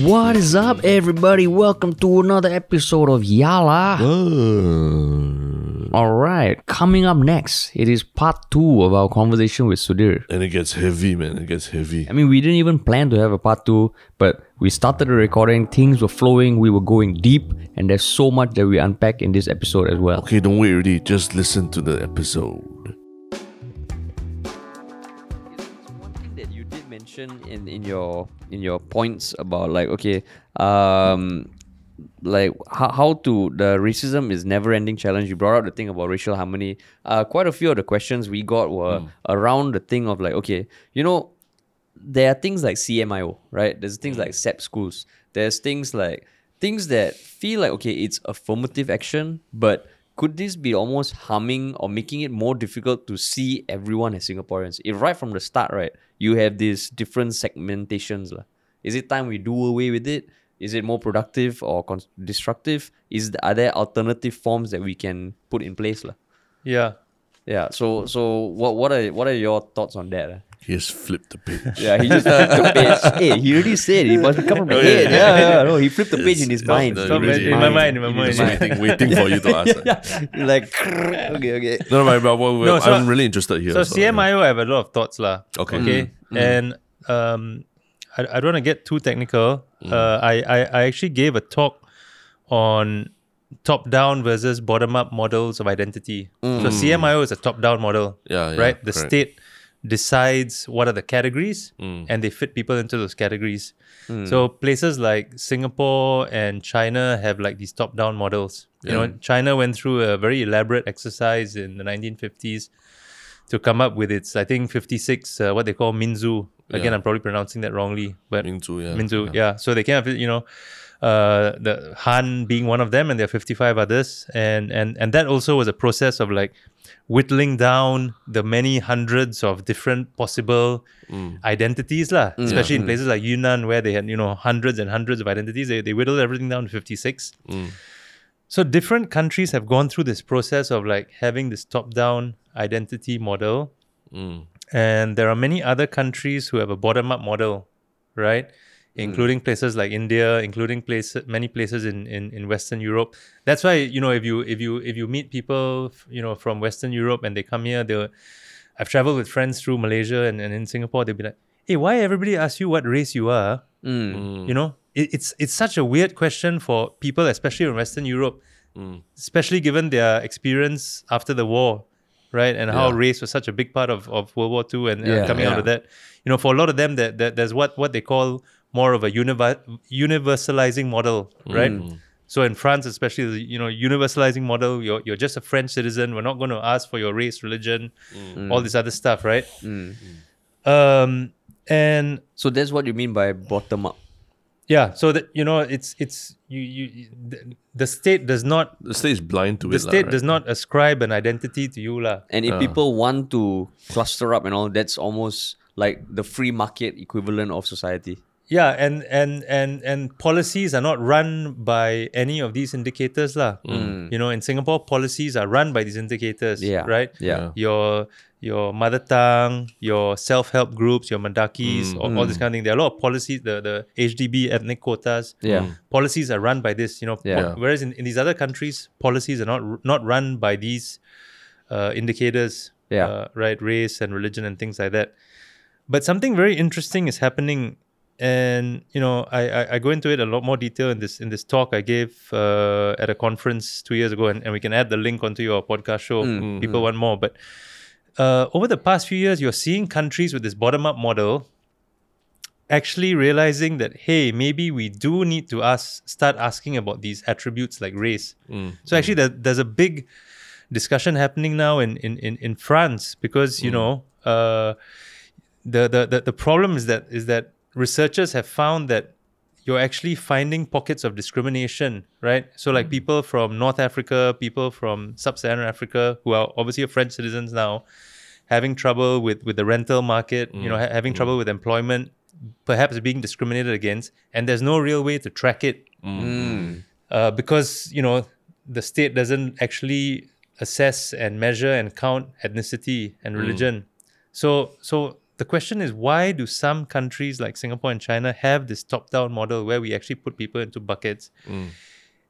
What is up, everybody? Welcome to another episode of Yala. All right, coming up next, it is part two of our conversation with Sudhir. And it gets heavy, man. It gets heavy. I mean, we didn't even plan to have a part two, but we started the recording, things were flowing, we were going deep, and there's so much that we unpack in this episode as well. Okay, don't wait already. Just listen to the episode. You did mention in, in your in your points about like okay um like how, how to the racism is never ending challenge you brought up the thing about racial harmony uh quite a few of the questions we got were around the thing of like okay you know there are things like CMIO, right? There's things like SAP schools. There's things like things that feel like okay, it's affirmative action, but could this be almost harming or making it more difficult to see everyone as Singaporeans? If right from the start, right, you have these different segmentations, lah. Is it time we do away with it? Is it more productive or con- destructive? Is are there alternative forms that we can put in place, lah? Yeah. Yeah. So so what what are what are your thoughts on that? lah? He just flipped the page. Yeah, he just uh, flipped the page. Hey, he already said it must come from the head. Yeah, yeah, no, he flipped the page in his mind. no, In no, really, in my mind, in my in mind, his yeah. waiting, waiting for you to ask. yeah, You're like okay, okay. No, no, but, but, No, so- I'm really interested here. So so, yeah. CMIO, I have a lot of thoughts, lah. Okay. Okay. Mm. Mm. And um, I, I don't want to get too technical. Mm. Uh, I, I I actually gave a talk on top-down versus bottom-up models of identity. So CMIO is a top-down model, Yeah, yeah, right? The correct. state decides what are the categories, and they fit people into those categories. So places like Singapore and China have like these top-down models. You know, China went through a very elaborate exercise in the 1950s to come up with its, I think, 56, uh, what they call Minzu. Again, Yeah. I'm probably pronouncing that wrongly, but Minzu, yeah. Minzu, yeah. So they came up, with, you know, uh, the Han being one of them, and there are 55 others, and and and that also was a process of like whittling down the many hundreds of different possible mm. identities, lah. Mm. Especially in mm. places like Yunnan, where they had you know hundreds and hundreds of identities, they they whittled everything down to 56. So different countries have gone through this process of like having this top-down identity model, and there are many other countries who have a bottom-up model, right? Hmm. Including places like India, including places many places in, in, in Western Europe. That's why you know if you if you if you meet people you know from Western Europe and they come here, they I've traveled with friends through Malaysia and, and in Singapore. They'll be like, "Hey, why everybody asks you what race you are?" Hmm. Hmm. You know, it, it's it's such a weird question for people, especially in Western Europe, especially given their experience after the war, right? And how race was such a big part of, of World War II and, and Yeah, coming out of that. You know, for a lot of them, that, that there's what what they call more of a univer- universalizing model, right? Mm. So in France, especially, the, you know, universalizing model, you're, you're just a French citizen. We're not going to ask for your race, religion, mm. all this other stuff, right? Mm. Um, and So that's what you mean by bottom up. yeah, so that you know, it's it's you you the, the state does not The state is blind to the it. lah, state right? does not ascribe an identity to you, lah. And if ah. people want to cluster up and all, that's almost like the free market equivalent of society. Yeah, and and and and policies are not run by any of these indicators, lah. You know, in Singapore, policies are run by these indicators, Yeah, right? yeah. Your your mother tongue, your self help groups, your Mendakis, all, all this kind of thing. There are a lot of policies. The the HDB ethnic quotas, Yeah. policies are run by this. You know, Yeah. whereas in, in these other countries, policies are not not run by these uh, indicators. Yeah. uh, right, race and religion and things like that. But something very interesting is happening, and you know, I, I, I go into it a lot more detail in this in this talk I gave uh, at a conference two years ago, and, and we can add the link onto your podcast show. if People want more, but uh, over the past few years, you're seeing countries with this bottom up model actually realizing that hey, maybe we do need to ask start asking about these attributes like race. So actually, there, there's a big discussion happening now in in in, in France because you know uh, the, the the the problem is that is that researchers have found that you're actually finding pockets of discrimination, right? So like mm. people from North Africa, people from Sub-Saharan Africa who are obviously French citizens now, having trouble with with the rental market, you know, ha- mm. having trouble mm. with employment, perhaps being discriminated against, and there's no real way to track it. Uh, because you know the state doesn't actually assess and measure and count ethnicity and religion. So so the question is why do some countries like Singapore and China have this top-down model where we actually put people into buckets? Mm.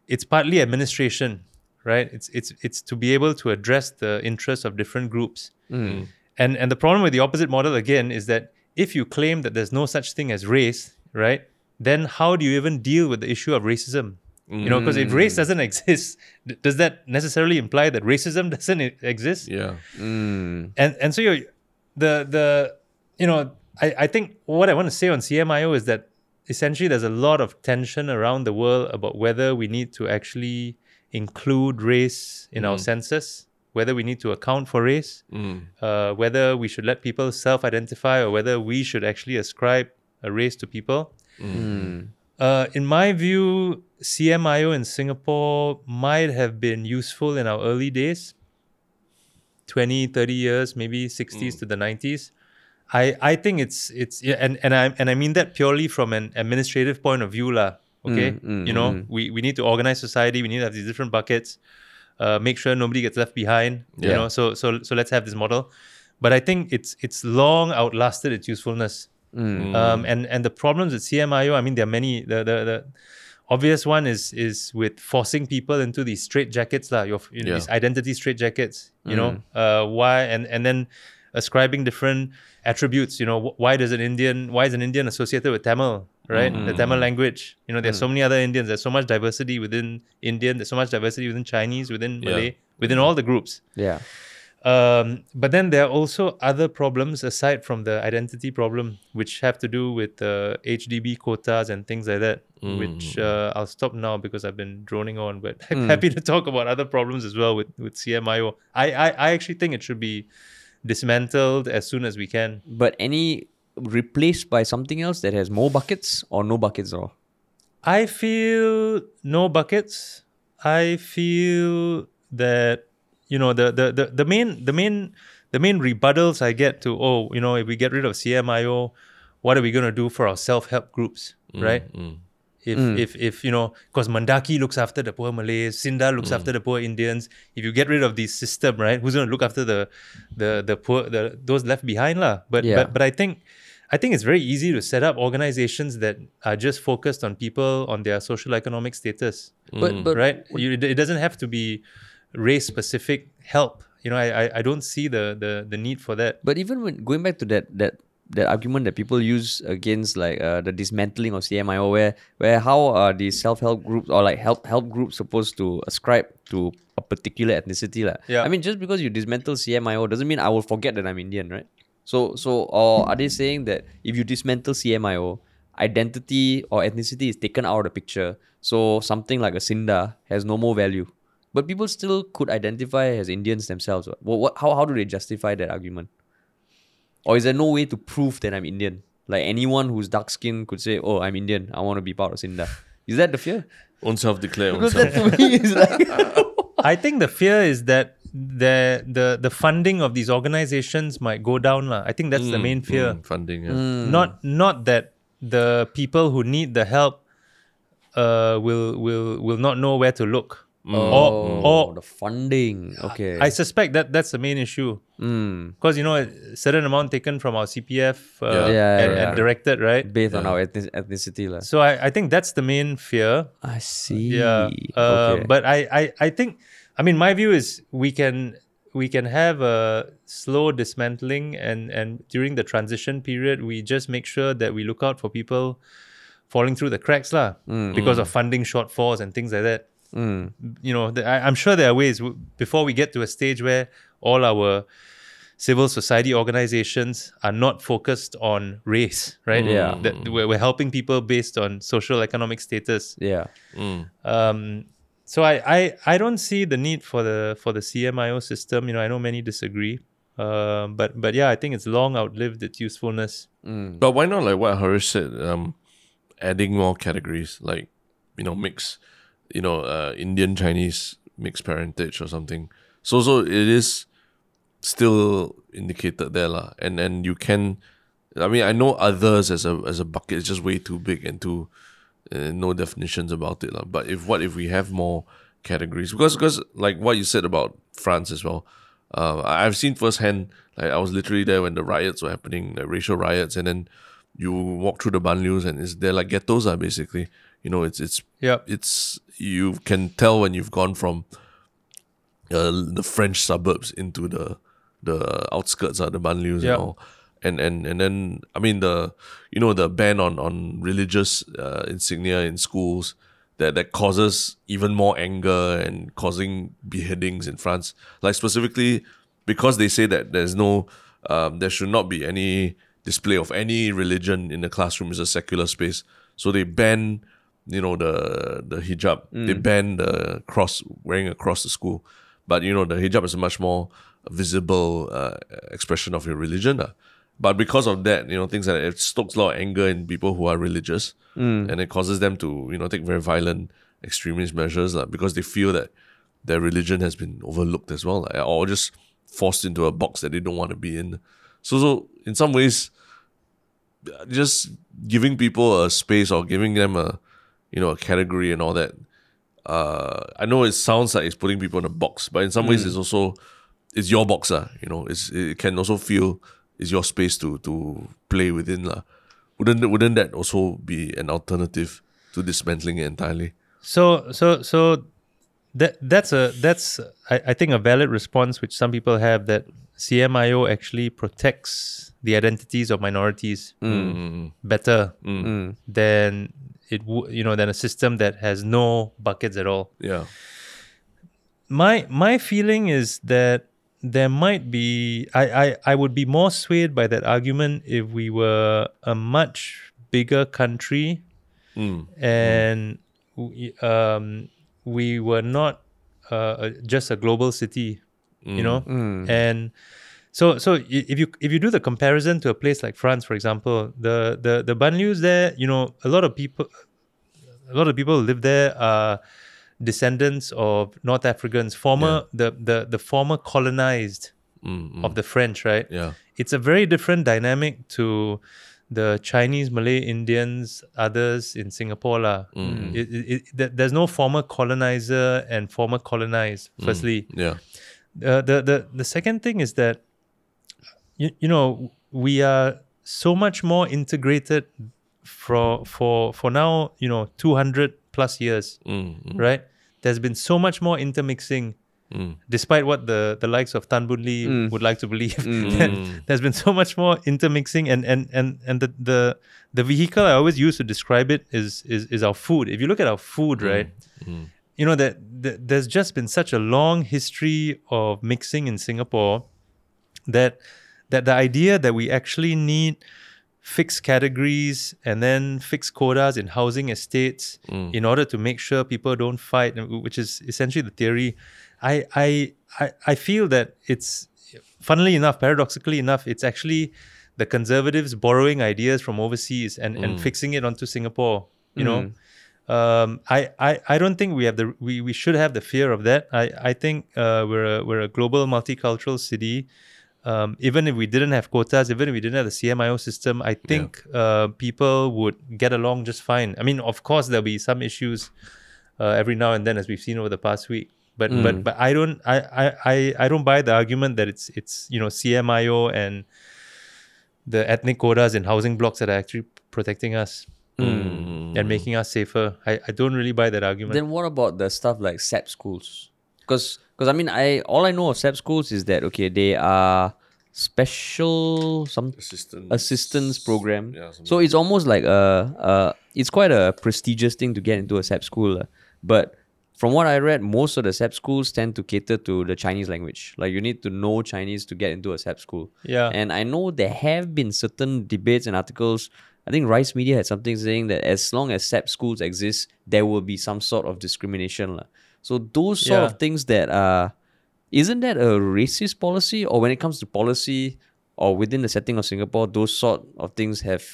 It's partly administration, right? It's it's it's to be able to address the interests of different groups. Mm. And and the problem with the opposite model again is that if you claim that there's no such thing as race, right? Then how do you even deal with the issue of racism? You know, because if mm. race doesn't exist, does that necessarily imply that racism doesn't exist? Yeah. Mm. and and so you the the you know I, I think what I want to say on CMIO is that essentially there's a lot of tension around the world about whether we need to actually include race in our mm. census, whether we need to account for race, mm. uh, whether we should let people self-identify or whether we should actually ascribe a race to people. Mm. Uh, in my view, CMIO in Singapore might have been useful in our early days 20, 30 years, maybe 60s to the 90s. I, I think it's it's yeah, and, and I and I mean that purely from an administrative point of view, lah. Okay, you know, we, we need to organize society. We need to have these different buckets. Uh, make sure nobody gets left behind. You know, so so so let's have this model. But I think it's it's long outlasted its usefulness. Um, and and the problems with CMIO, I mean, there are many. The the, the obvious one is is with forcing people into these straight jackets, lah. Your you know, Yeah. these identity straight jackets. You know, uh, why and and then ascribing different attributes. You know, why does an Indian why is an Indian associated with Tamil? Right, the Tamil language. You know, there's so many other Indians. There's so much diversity within Indian. There's so much diversity within Chinese, within Yeah. Malay, within all the groups. Yeah. Um, but then there are also other problems aside from the identity problem, which have to do with uh, HDB quotas and things like that. Which uh, I'll stop now because I've been droning on. But I'm happy to talk about other problems as well with with CMIO. I I, I actually think it should be dismantled as soon as we can. But any replaced by something else that has more buckets or no buckets at all? I feel no buckets. I feel that you know the the the, the main the main the main rebuttals I get to oh you know if we get rid of CMIO, what are we gonna do for our self help groups, mm, right? Mm. If hmm. if if you know because Mendaki looks after the poor Malays, Sinda looks hmm. after the poor Indians. If you get rid of this system, right, who's gonna look after the the the poor the those left behind lah? But Yeah. but but I think I think it's very easy to set up organizations that are just focused on people on their social economic status, But hmm. but right? You, it doesn't have to be race specific help. You know, I, I I don't see the the the need for that. But even when going back to that that that argument that people use against like uh, the dismantling of CMIO, where where how are these self help groups or like help help groups supposed to ascribe to a particular ethnicity, lah? Yeah. I mean, just because you dismantle CMIO doesn't mean I will forget that I'm Indian, right? So so or are they saying that if you dismantle CMIO, identity or ethnicity is taken out of the picture, so something like a Sinda has no more value? But people still could identify as Indians themselves. What, what, how, how do they justify that argument? Or is there no way to prove that I'm Indian? Like anyone who's dark skinned could say, "Oh, I'm Indian. I want to be part of Sinda." Is that the fear? Own self declare Because that to me is like, I think the fear is that the the the funding of these organizations might go down. lah. I think that's the main fear. Mm, funding. Yeah. Not not that the people who need the help uh, will will will not know where to look. Oh, Or, or the funding. Okay. I suspect that that's the main issue. Mm. Because you know a certain amount taken from our CPF uh, Yeah. Yeah, and, yeah. and directed, right? Based on our ethnic- ethnicity, lah. So I, I think that's the main fear. I see. Yeah. Uh, okay. But I, I, I think, I mean, my view is we can we can have a slow dismantling and and during the transition period we just make sure that we look out for people falling through the cracks lah because of funding shortfalls and things like that. Mm. You know, the, I, I'm sure there are ways w- before we get to a stage where all our civil society organizations are not focused on race, right? Yeah. That we're, we're helping people based on social economic status. Yeah. Um, so I, I I don't see the need for the for the CMIO system. You know, I know many disagree. Um, but but yeah, I think it's long outlived its usefulness. But why not like what Harish said, um, adding more categories like, you know, mix, you know, uh, Indian Chinese mixed parentage or something. So so it is still indicated there lah. And and you can, I mean, I know others as a as a bucket is just way too big and too uh, no definitions about it lah. But if what if we have more categories because because like what you said about France as well. Uh, I've seen firsthand. Like I was literally there when the riots were happening, the racial riots, and then you walk through the banlieues, and it's they're like ghettos are basically. You know, it's it's Yep. it's you can tell when you've gone from uh, the French suburbs into the the outskirts of the banlieues Yeah. and all. And, and and then I mean the you know the ban on on religious uh, insignia in schools that that causes even more anger and causing beheadings in France like specifically because they say that there's no um, there should not be any display of any religion in the classroom is a secular space so they ban you know the the hijab. They mm. ban the cross wearing a cross to school. But you know the hijab is a much more visible uh, expression of your religion lah. but because of that you know things like that, it stokes a lot of anger in people who are religious. Mm. And it causes them to you know take very violent extremist measures lah, because they feel that their religion has been overlooked as well like, or just forced into a box that they don't want to be in. So so in some ways uh, just giving people a space or giving them a you know a category and all that uh i know it sounds like it's putting people in a box but in some ways it's also it's your box lah, you know it's it can also feel it's your space to to play within lah. wouldn't wouldn't that also be an alternative to dismantling it entirely So so so that that's a that's I, I think a valid response which some people have that CMIO actually protects the identities of minorities mm. Mm. better mm. than it would you know than a system that has no buckets at all. yeah. My my feeling is that there might be I, I, I would be more swayed by that argument if we were a much bigger country and we, um, we were not uh, just a global city, you know, and so so if you if you do the comparison to a place like France, for example, the the the banlieues there, you know, a lot of people, a lot of people who live there are descendants of North Africans, former the the the former colonized mm-hmm. of the French, right? yeah it's a very different dynamic to the Chinese, Malay, Indians, others in Singapore. lah. Mm-hmm. It, it, it, there's no former colonizer and former colonized, mm. firstly. yeah Uh, the, the, the second thing is that, you, you know, we are so much more integrated for, for, for now, you know, 200 plus years, mm-hmm. right? There's been so much more intermixing mm. despite what the, the likes of Tan Boon Lee mm. would like to believe, mm. that there's been so much more intermixing, and and and and the the the vehicle I always use to describe it is is is our food. If you look at our food, right, you know that, that there's just been such a long history of mixing in Singapore that that the idea that we actually need fixed categories and then fixed quotas in housing estates in order to make sure people don't fight, which is essentially the theory. I I I, I feel that it's funnily enough, paradoxically enough, it's actually the conservatives borrowing ideas from overseas and, and fixing it onto Singapore. You know, um, I, I I don't think we have the we, we should have the fear of that. I I think uh, we're a, we're a global multicultural city. Um, even if we didn't have quotas, even if we didn't have the CMIO system, I think uh, people would get along just fine. I mean, of course, there'll be some issues uh, every now and then, as we've seen over the past week. But but but I don't I, I, I, I don't buy the argument that it's it's you know CMIO and the ethnic quotas in housing blocks that are actually protecting us and making us safer. I, I don't really buy that argument. Then what about the stuff like SAP schools? Because because I mean I all I know of SAP schools is that okay they are special some assistant assistance program. Yeah, so it's almost like a, a it's quite a prestigious thing to get into a SAP school. lah. But from what I read, most of the SAP schools tend to cater to the Chinese language. Like you need to know Chinese to get into a SAP school. Yeah. And I know there have been certain debates and articles. I think Rice Media had something saying that as long as SAP schools exist, there will be some sort of discrimination. lah. So those sort Yeah. of things that are isn't that a racist policy? Or when it comes to policy or within the setting of singapore those sort of things have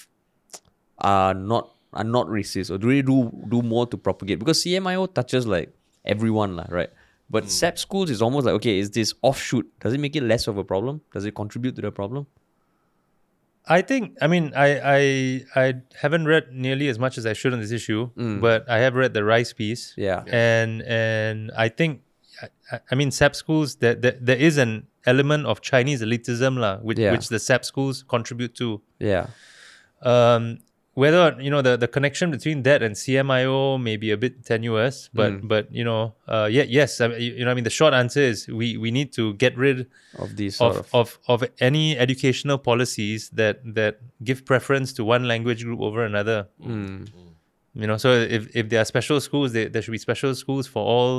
are not are not racist? Or do they do do more to propagate? Because cmio touches like everyone lah, right? But hmm. sap schools is almost like okay is this offshoot? Does it make it less of a problem? Does it contribute to the problem I think I mean I I I haven't read nearly as much as I should on this issue, but I have read the Rice piece. Yeah. And and I think I, I mean SAP schools that there, there is an element of Chinese elitism, lah, which, Yeah. which the SAP schools contribute to. Yeah. Um, whether you know the, the connection between that and CMIO may be a bit tenuous, but Mm. but you know, uh, yeah, yes, I mean, you know, I mean, the short answer is we we need to get rid Of these of, of, of of any educational policies that that give preference to one language group over another. Mm. You know, so if if there are special schools, there, there should be special schools for all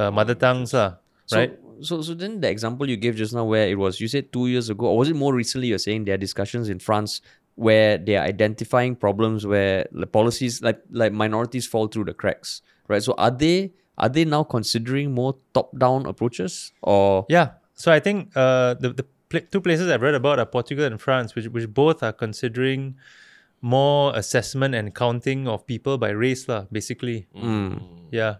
uh, mother tongues, So, right? So, so then the example you gave just now, where it was, you said two years ago, or was it more recently? You're saying there are discussions in France where they are identifying problems where the policies like like minorities fall through the cracks, right? So, are they are they now considering more top down approaches, or Yeah. So I think uh, the the pla- two places I've read about are Portugal and France, which which both are considering more assessment and counting of people by race, lah. Basically, yeah.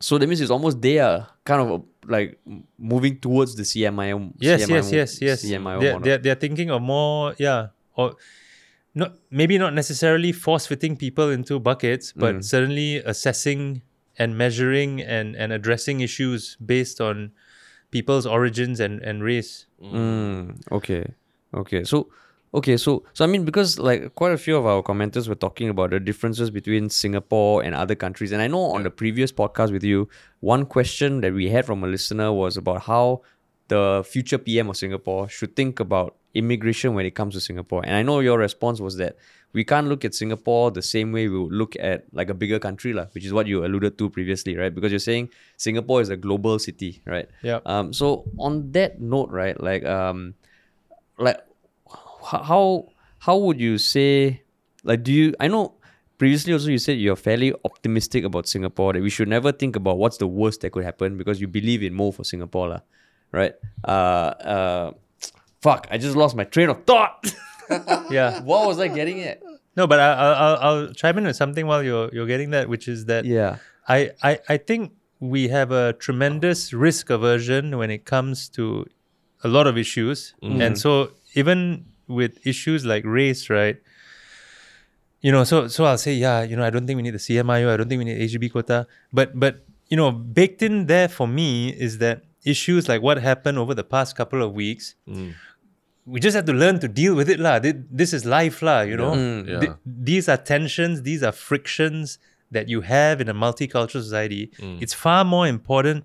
so that means it's almost they are kind of uh, like moving towards the CMIO. Yes, CMIO yes, yes, yes. CMIO They're, they're, they're thinking of more, yeah, or not maybe not necessarily force fitting people into buckets, but Mm. certainly assessing and measuring and, and addressing issues based on people's origins and, and race. Mm, okay. Okay. So okay, so so I mean because like quite a few of our commenters were talking about the differences between Singapore and other countries. And I know on the previous podcast with you, one question that we had from a listener was about how the future PM of Singapore should think about immigration when it comes to Singapore. And I know your response was that we can't look at Singapore the same way we would look at like a bigger country, lah, which is what you alluded to previously, right? Because you're saying Singapore is a global city, right? Yeah. Um, so on that note, right, like um, like how how would you say like do you I know previously also you said you're fairly optimistic about Singapore that we should never think about what's the worst that could happen because you believe in more for Singapore lah, right? Uh, uh, fuck, I just lost my train of thought. Yeah. what was I getting at? No, but I, I'll, I'll, I'll chime in with something while you're, you're getting that, which is that Yeah. I, I, I think we have a tremendous risk aversion when it comes to a lot of issues. Mm-hmm. And so even with issues like race, right? You know, so so I'll say, yeah, you know, I don't think we need the CMIO, I don't think we need HDB quota. But but you know, baked in there for me is that issues like what happened over the past couple of weeks, mm. We just have to learn to deal with it, lah. This is life, lah. You know, mm, Yeah. Th- these are tensions, these are frictions that you have in a multicultural society. Mm. It's far more important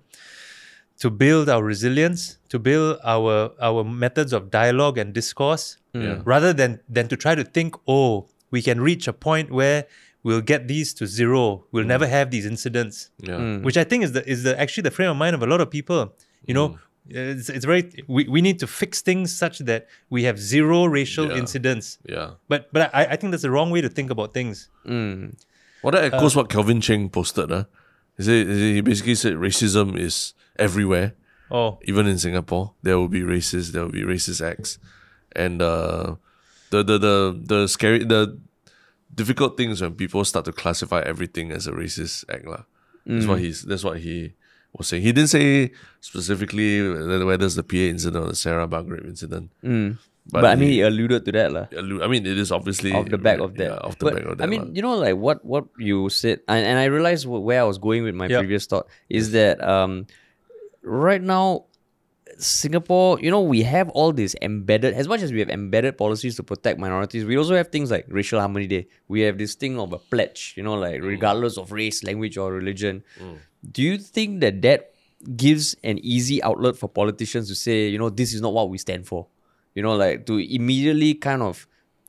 to build our resilience, to build our our methods of dialogue and discourse, mm. Yeah. rather than than to try to think, oh, we can reach a point where we'll get these to zero. We'll never have these incidents Yeah. which I think is the is the actually the frame of mind of a lot of people. You know, it's, it's very we, we need to fix things such that we have zero racial Yeah. incidents. Yeah. But but I, I think that's the wrong way to think about things. Mm. Well, that echoes what Kelvin Cheng posted. Uh. He, said, he basically said racism is everywhere, Oh, even in Singapore. There will be racists, there will be racist acts. And uh, the, the, the, the scary, the difficult thing is when people start to classify everything as a racist act. lah. That's, what he's, that's what he was saying. He didn't say specifically whether whether it's the PA incident or the Sarah Bagharib incident. Mm. But, I mean, he- he alluded to that, lah. allu- I mean, it is obviously off the back of that. Yeah, off the but, back of that. I mean, lah. you know, like what what you said, and, and I realized where I was going with my Yep. previous thought is that um, right now, Singapore, you know, we have all these embedded. As much as we have embedded policies to protect minorities, we also have things like Racial Harmony Day. We have this thing of a pledge, you know, like regardless of race, language, or religion. Do you think that that gives an easy outlet for politicians to say, you know, this is not what we stand for? You know, like to immediately kind of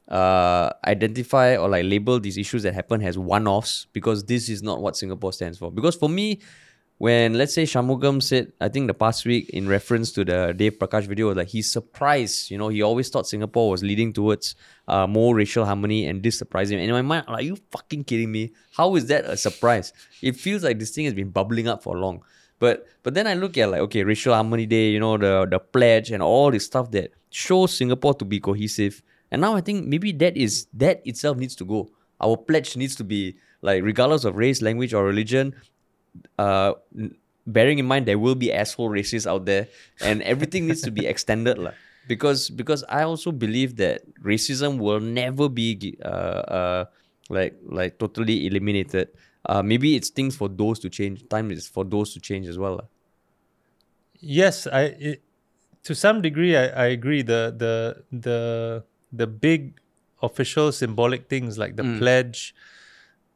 uh, identify or like label these issues that happen as one-offs because this is not what Singapore stands for. Because for me, when let's say Shanmugam said, I think the past week in reference to the Dave Parkash video, like he's surprised. You know, he always thought Singapore was leading towards uh, more racial harmony, and this surprised him. And in my mind, are you fucking kidding me? How is that a surprise? It feels like this thing has been bubbling up for long. But but then I look at like okay, racial harmony day, you know, the the pledge and all this stuff that shows Singapore to be cohesive. And now I think maybe that is that itself needs to go. Our pledge needs to be like regardless of race, language, or religion. Uh, bearing in mind there will be asshole racists out there, and everything needs to be extended, lah. Because because I also believe that racism will never be uh, uh like like totally eliminated. Uh, maybe it's things for those to change. Time is for those to change as well. lah. yes. I it, to some degree, I, I agree. The the the the big official symbolic things like the pledge,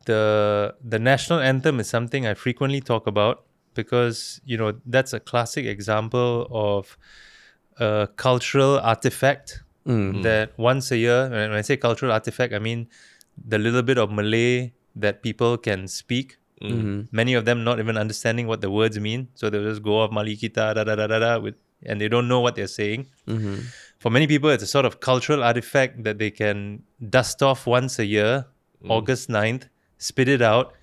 the the national anthem is something I frequently talk about because you know that's a classic example of a cultural artifact mm. that once a year. When I say cultural artifact, I mean the little bit of Malay that people can speak. Mm-hmm. Many of them not even understanding what the words mean, so they'll just go off Mali kita da da da da da with, and they don't know what they're saying. Mm-hmm. For many people, it's a sort of cultural artifact that they can dust off once a year, mm. August 9th, spit it out,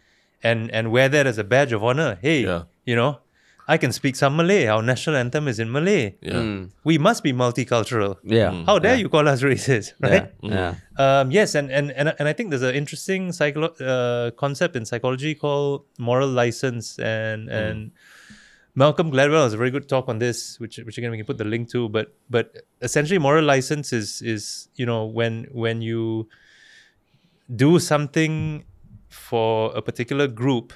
and and wear that as a badge of honor. Hey, Yeah. you know, I can speak some Malay. Our national anthem is in Malay. Yeah. We must be multicultural. Yeah. How dare you call us racist, right? Yeah. Um, yes, and, and and and I think there's an interesting psycholo- uh, concept in psychology called moral license, and and Malcolm Gladwell has a very good talk on this, which which again we can put the link to. But but essentially, moral license is is you know when when you do something for a particular group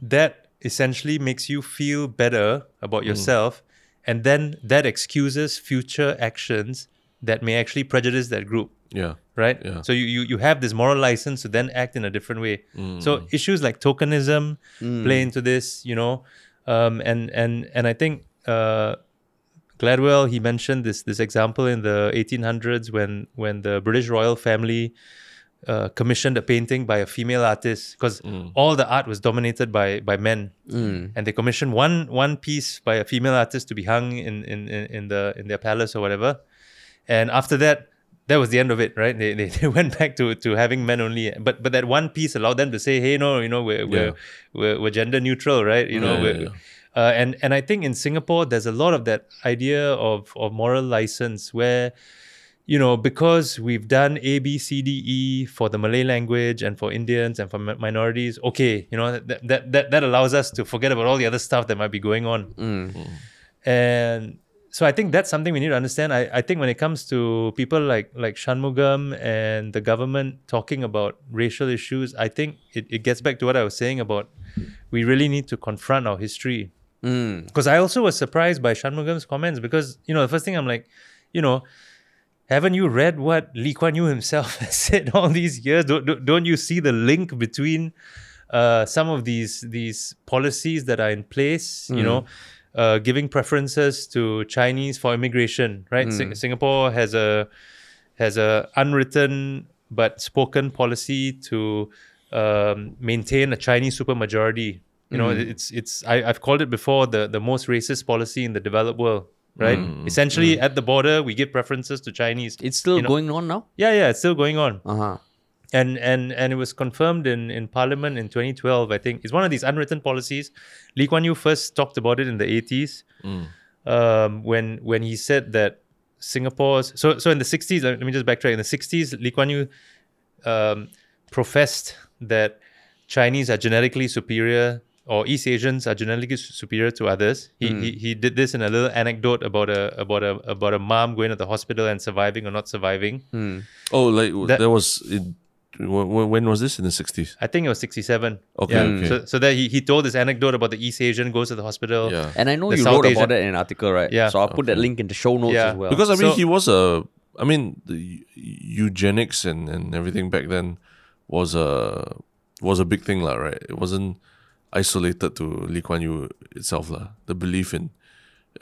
that essentially makes you feel better about yourself. And then that excuses future actions that may actually prejudice that group. Yeah. right? Yeah. so you, you you have this moral license to then act in a different way. So issues like tokenism play into this you know? Um, and and and i think uh, Gladwell he mentioned this this example in the 1800s when when the British royal family uh, commissioned a painting by a female artist because all the art was dominated by by men, and they commissioned one one piece by a female artist to be hung in in in, in the in their palace or whatever, and after that. That was the end of it, right? They, they, they went back to, to having men only, but but that one piece allowed them to say, "Hey, no, you know, we're we're, Yeah. we're, we're gender neutral, right? You know, Yeah, we're, yeah, uh, and and I think in Singapore there's a lot of that idea of of moral license where you know because we've done A B C D E for the Malay language and for Indians and for mi- minorities okay you know that that that, that allows us to forget about all the other stuff that might be going on mm. and so I think that's something we need to understand. I, I think when it comes to people like like Shanmugam and the government talking about racial issues, I think it, it gets back to what I was saying about we really need to confront our history. Mm. Because I also was surprised by Shanmugam's comments because, you know, the first thing I'm like, you know, haven't you read what Lee Kuan Yew himself has said all these years? Don't, don't, you see the link between uh, some of these these policies that are in place? You know, uh, giving preferences to Chinese for immigration, right? Sing- Singapore has a has a unwritten but spoken policy to um, maintain a Chinese supermajority. You know, it's it's I, I've called it before the the most racist policy in the developed world. Right. Essentially, at the border, we give preferences to Chinese. It's still You know- going on now. Yeah, yeah, it's still going on Uh huh. and and and it was confirmed in in Parliament in 2012. I think it's one of these unwritten policies. Lee Kuan Yew first talked about it in the 80s, um, when when he said that Singapore's so so in the 60s. Let me just backtrack. In the 60s, Lee Kuan Yew um, professed that Chinese are genetically superior. Or East Asians are genetically superior to others. He, hmm. he he did this in a little anecdote about a about a about a mom going to the hospital and surviving or not surviving. Hmm. Oh, like That- there was in, when, when was this in the sixties? I think it was 67. Okay, Yeah. okay. So, so that he, he told this anecdote about the East Asian goes to the hospital. Yeah, And I know The you South wrote Asian- about it in an article, right? Yeah. So I'll put that link in the show notes Yeah. as well. because I mean So- he was a. I mean the eugenics and, and everything back then was a was a big thing, lah. Right? It wasn't isolated to Lee Kuan Yew itself, lah. The belief in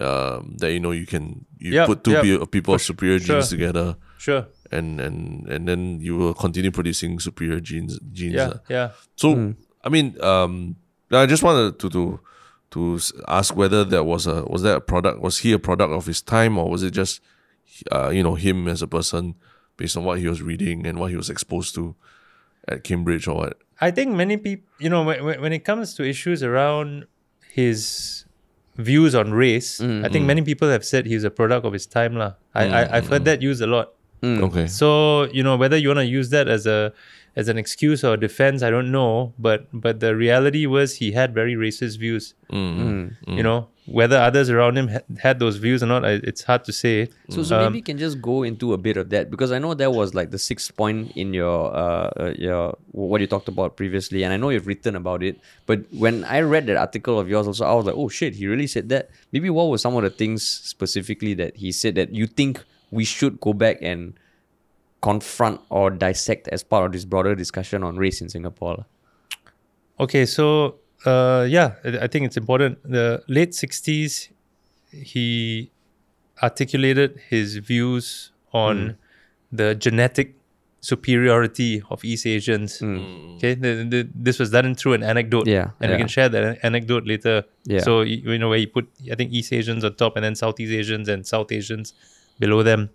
um, that you know you can you Yep, put two yep. pe- people of superior sure. genes together, Sure. and and and then you will continue producing superior genes genes. Yeah. lah. Yeah. So I mean, um, I just wanted to to to ask whether that was a was that a product was he a product of his time or was it just uh, you know him as a person based on what he was reading and what he was exposed to at Cambridge or what? I think many people, you know, when, when when it comes to issues around his views on race, mm, I think mm. many people have said he's a product of his time. lah. I, mm, I, I've heard that used a lot. Okay. So you know whether you want to use that as a as an excuse or a defense, I don't know. But but the reality was he had very racist views. Mm. You know whether others around him had, had those views or not, I, it's hard to say. So, so Um, maybe you can just go into a bit of that because I know that was like the sixth point in your uh, uh your what you talked about previously, and I know you've written about it. But when I read that article of yours, also I was like, oh shit, he really said that. Maybe what were some of the things specifically that he said that you think we should go back and confront or dissect as part of this broader discussion on race in Singapore? Okay, so uh, yeah, I I think it's important. The late '60s, he articulated his views on hmm. the genetic superiority of East Asians. Hmm. Hmm. Okay, the, the, this was done through an anecdote. Yeah, and we can share that anecdote later. Yeah. So you know where he put, I think East Asians on top, and then Southeast Asians and South Asians below them.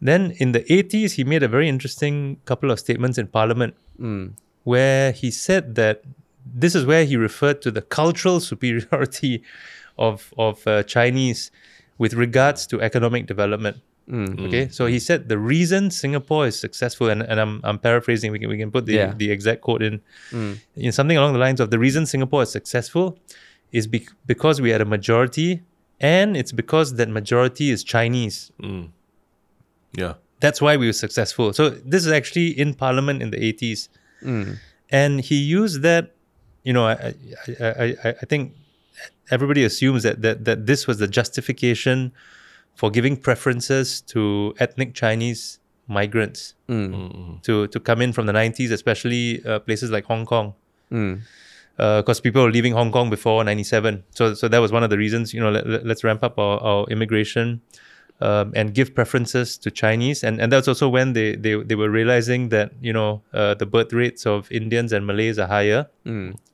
Then in the 80s, he made a very interesting couple of statements in Parliament where he said that this is where he referred to the cultural superiority of of uh, Chinese with regards to economic development. Mm. Okay, mm. so he said the reason Singapore is successful, and, and I'm, I'm paraphrasing, we can, we can put the, Yeah. the exact quote in, mm. in something along the lines of the reason Singapore is successful is bec- because we had a majority, and it's because that majority is Chinese. Yeah. That's why we were successful. So this is actually in Parliament in the 80s. And he used that, you know, I, I, I, I, I think everybody assumes that, that, that this was the justification for giving preferences to ethnic Chinese migrants mm. Mm, mm. to, to come in from the 90s, especially uh, places like Hong Kong. Uh, because people were leaving Hong Kong before 97. So, so that was one of the reasons, you know, let, let, us ramp up our, our immigration um, and give preferences to Chinese. And, and that's also when they, they, they were realizing that, you know, uh, the birth rates of Indians and Malays are higher.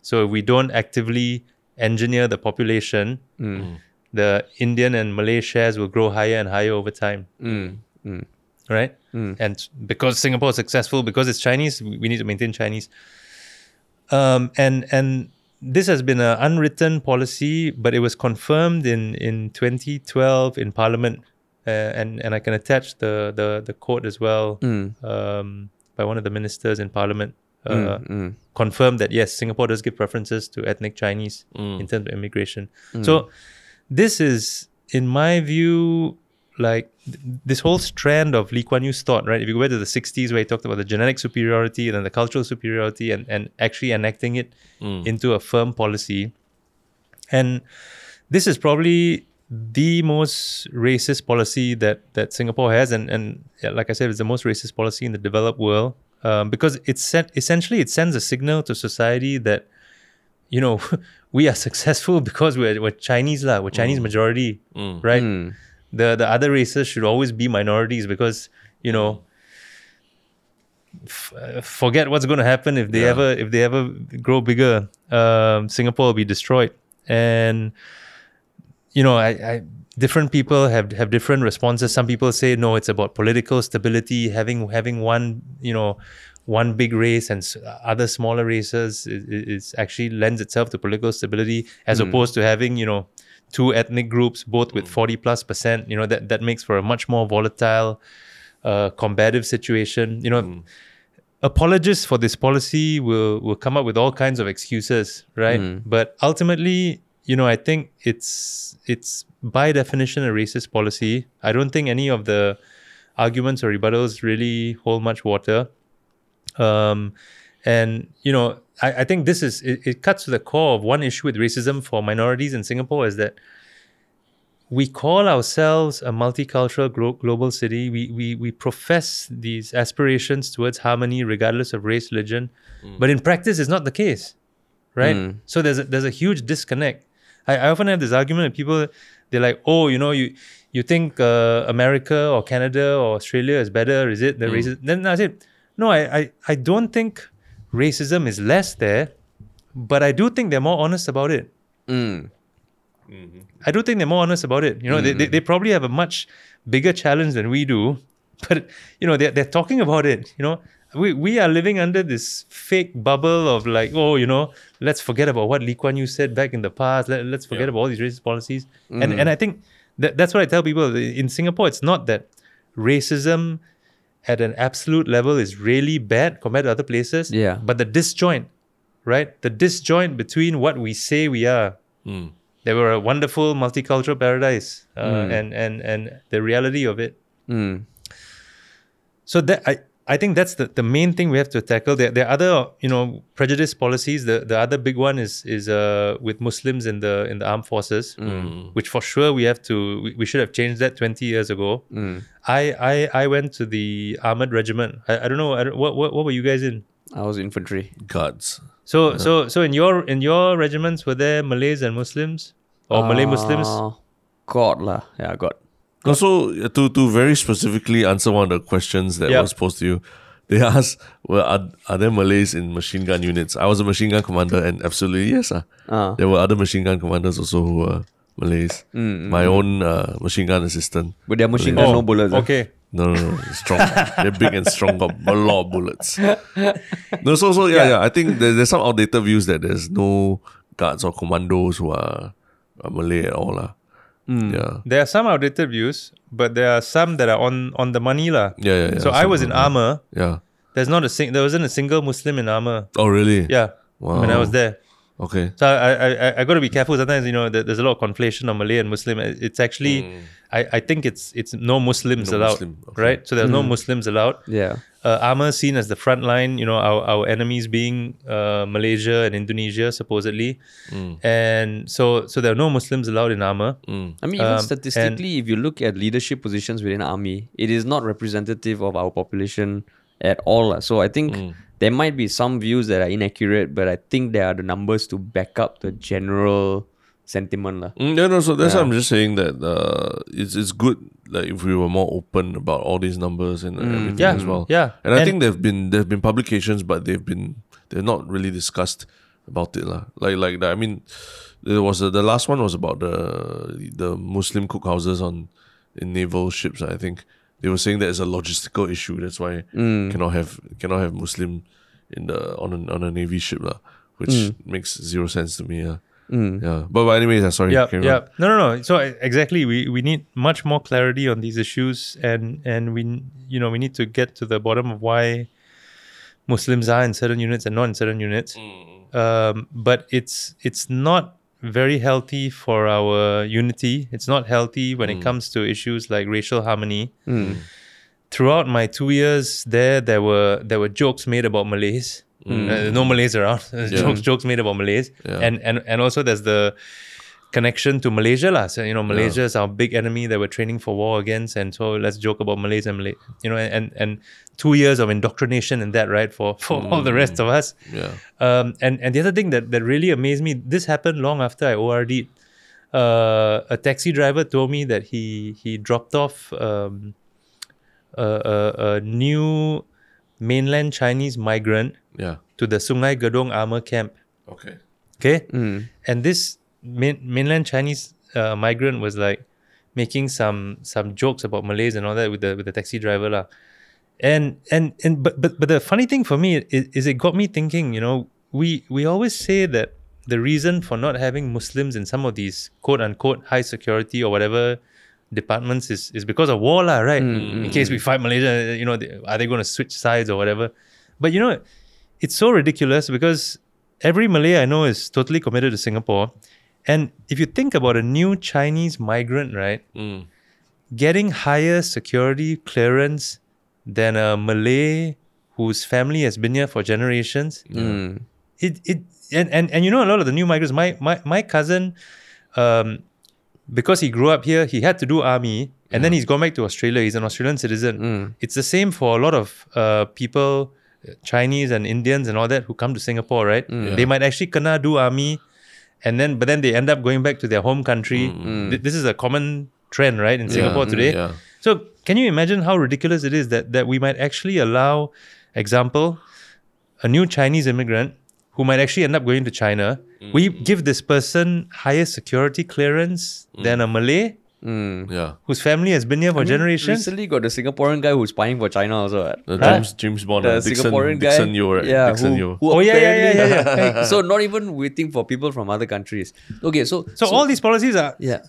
So if we don't actively engineer the population, the Indian and Malay shares will grow higher and higher over time. Right? And because Singapore is successful, because it's Chinese, we we need to maintain Chinese. Um, and and this has been an unwritten policy, but it was confirmed in, in 2012 in Parliament. Uh, and, and I can attach the, the, the quote as well um, by one of the ministers in Parliament. Uh, confirmed that yes, Singapore does give preferences to ethnic Chinese in terms of immigration. So this is, in my view, like th- this whole strand of Lee Kuan Yew's thought, right? If you go back to the 60s where he talked about the genetic superiority and then the cultural superiority and, and actually enacting it into a firm policy. And this is probably the most racist policy that, that Singapore has. And, and like I said, it's the most racist policy in the developed world um, because it's set, essentially it sends a signal to society that, you know, we are successful because we're, we're Chinese, lah, we're Chinese majority, right? The, the other races should always be minorities because, you know, f- uh, forget what's going to happen if they Yeah. ever if they ever grow bigger. Um, Singapore will be destroyed, and you know, I, I different people have have different responses. Some people say no, it's about political stability, having having one you know one big race and other smaller races is, is actually lends itself to political stability as hmm. opposed to having you know two ethnic groups both with hmm. 40 plus percent you know that that makes for a much more volatile uh, combative situation. You know hmm. apologists for this policy will will come up with all kinds of excuses, right? But ultimately, you know, I think it's it's by definition a racist policy. I don't think any of the arguments or rebuttals really hold much water. Um, and you know, I, I think this is it, it cuts to the core of one issue with racism for minorities in Singapore is that we call ourselves a multicultural glo- global city. We, we we profess these aspirations towards harmony, regardless of race, religion, but in practice, it's not the case, right? So there's a, there's a huge disconnect. I, I often have this argument with people. They're like, "Oh, you know, you you think uh, America or Canada or Australia is better? Is it the mm. racism?" Then I said, "No, I, I I don't think racism is less there, but I do think they're more honest about it." Mm. Mm-hmm. I do think they're more honest about it. You know, they, they, mm. they probably have a much bigger challenge than we do, but you know, they're, they're talking about it. You know, we, we are living under this fake bubble of like, oh, you know, let's forget about what Lee Kuan Yew said back in the past. Let, let's forget about all these racist policies. And and I think that, that's what I tell people in Singapore. It's not that racism at an absolute level is really bad compared to other places. Yeah. But the disjoint, right? The disjoint between what we say we are. Mm. They were a wonderful multicultural paradise, uh, and and and the reality of it. Mm. So that I, I think that's the, the main thing we have to tackle. There, there are other you know prejudice policies. The the other big one is is uh, with Muslims in the in the armed forces, which for sure we have to we, we should have changed that twenty years ago. I, I I went to the armored regiment. I, I don't know I don't, what, what what were you guys in. I was infantry. Guards. So so so in your in your regiments were there Malays and Muslims or Malay Muslims? Uh, God lah. Yeah, God. Also, uh, to to very specifically answer one of the questions that Yeah. was posed to you, they asked, "Well, are, are there Malays in machine gun units?" I was a machine gun commander, and absolutely yes. Ah. There were other machine gun commanders also who were Malays. My own uh, machine gun assistant. But their machine gun no bullets. Oh, Okay. No, no, no, strong. They're big and strong. Got a lot of bullets. No, so so yeah, yeah. I think there, there's some outdated views that there's no guards or commandos who are, are Malay at all, lah. Yeah. There are some outdated views, but there are some that are on on the money lah. Yeah, yeah, yeah. So I was in mm-hmm. armor. Yeah. There's not a sing- there wasn't a single Muslim in armor. Oh, really? Yeah. Wow. When I was there. Okay. So I I, I, I got to be careful. Sometimes you know there- there's a lot of conflation of Malay and Muslim. It's actually mm. I, I think it's it's no Muslims No allowed, Muslim, okay. right? So there's no Muslims allowed. Yeah. Uh, armor seen as the front line. You know our, our enemies being uh, Malaysia and Indonesia supposedly, and so so there are no Muslims allowed in armor. I mean, even Um, statistically, if you look at leadership positions within army, it is not representative of our population at all. So I think there might be some views that are inaccurate, but I think there are the numbers to back up the general sentiment. lah. Mm, yeah, no, so that's why I'm just saying that uh, it's it's good like if we were more open about all these numbers and everything Yeah, as well. yeah. and I think there've been there've been publications, but they've been they're not really discussed about it lah. Like like that. I mean, there was a, the last one was about the the Muslim cookhouses on in naval ships. I think they were saying that it's a logistical issue. That's why cannot have cannot have Muslim in the on a, on a navy ship lah, which makes zero sense to me. Yeah. Yeah, but, but anyways, uh, sorry. yeah, carry yeah. No, no, no. So exactly, we we need much more clarity on these issues, and and we you know we need to get to the bottom of why Muslims are in certain units and not in certain units. Um, but it's it's not very healthy for our unity. It's not healthy when it comes to issues like racial harmony. Throughout my two years there, there were there were jokes made about Malays. Uh, no Malays around. Yeah. Jokes jokes made about Malays, Yeah. and and and also there's the connection to Malaysia lah. So you know Malaysia is our big enemy that we're training for war against, and so let's joke about Malays and Malay. You know, and and two years of indoctrination in that, right? For for all the rest of us. Yeah. Um, and and the other thing that that really amazed me, this happened long after I ORD'd. Uh, a taxi driver told me that he he dropped off um, a, a, a new mainland Chinese migrant Yeah. to the Sungei Gedong armor camp. Okay. Okay, and this main, mainland Chinese uh, migrant was like making some some jokes about Malays and all that with the with the taxi driver lah. And and and but but but the funny thing for me is, is it got me thinking. You know, we we always say that the reason for not having Muslims in some of these quote unquote high security or whatever departments is is because of war lah, right? In case we fight Malaysia, you know, they- are they going to switch sides or whatever? But you know, it's so ridiculous because every Malay I know is totally committed to Singapore. And if you think about a new Chinese migrant, right, Mm. getting higher security clearance than a Malay whose family has been here for generations, it it and, and and you know a lot of the new migrants. My my my cousin, um, because he grew up here, he had to do army, and then he's gone back to Australia. He's an Australian citizen. It's the same for a lot of uh, people, Chinese and Indians and all that who come to Singapore. Right? Mm. They might actually kena do army, and then but then they end up going back to their home country. Mm. Th- This is a common trend, right, in Singapore Mm, today. yeah. So can you imagine how ridiculous it is that that we might actually allow, example, a new Chinese immigrant who might actually end up going to China. Mm. We give this person higher security clearance than a Malay Yeah. whose family has been here for generations. Recently got the Singaporean guy who's spying for China also. right? The James James Bond, The uh, Dickson, Singaporean guy. Dickson Yeo, right? Yeah, Dickson who, Yeo. who Oh, yeah, yeah, yeah, yeah, yeah. so not even waiting for people from other countries. Okay, so So, all these policies are yeah.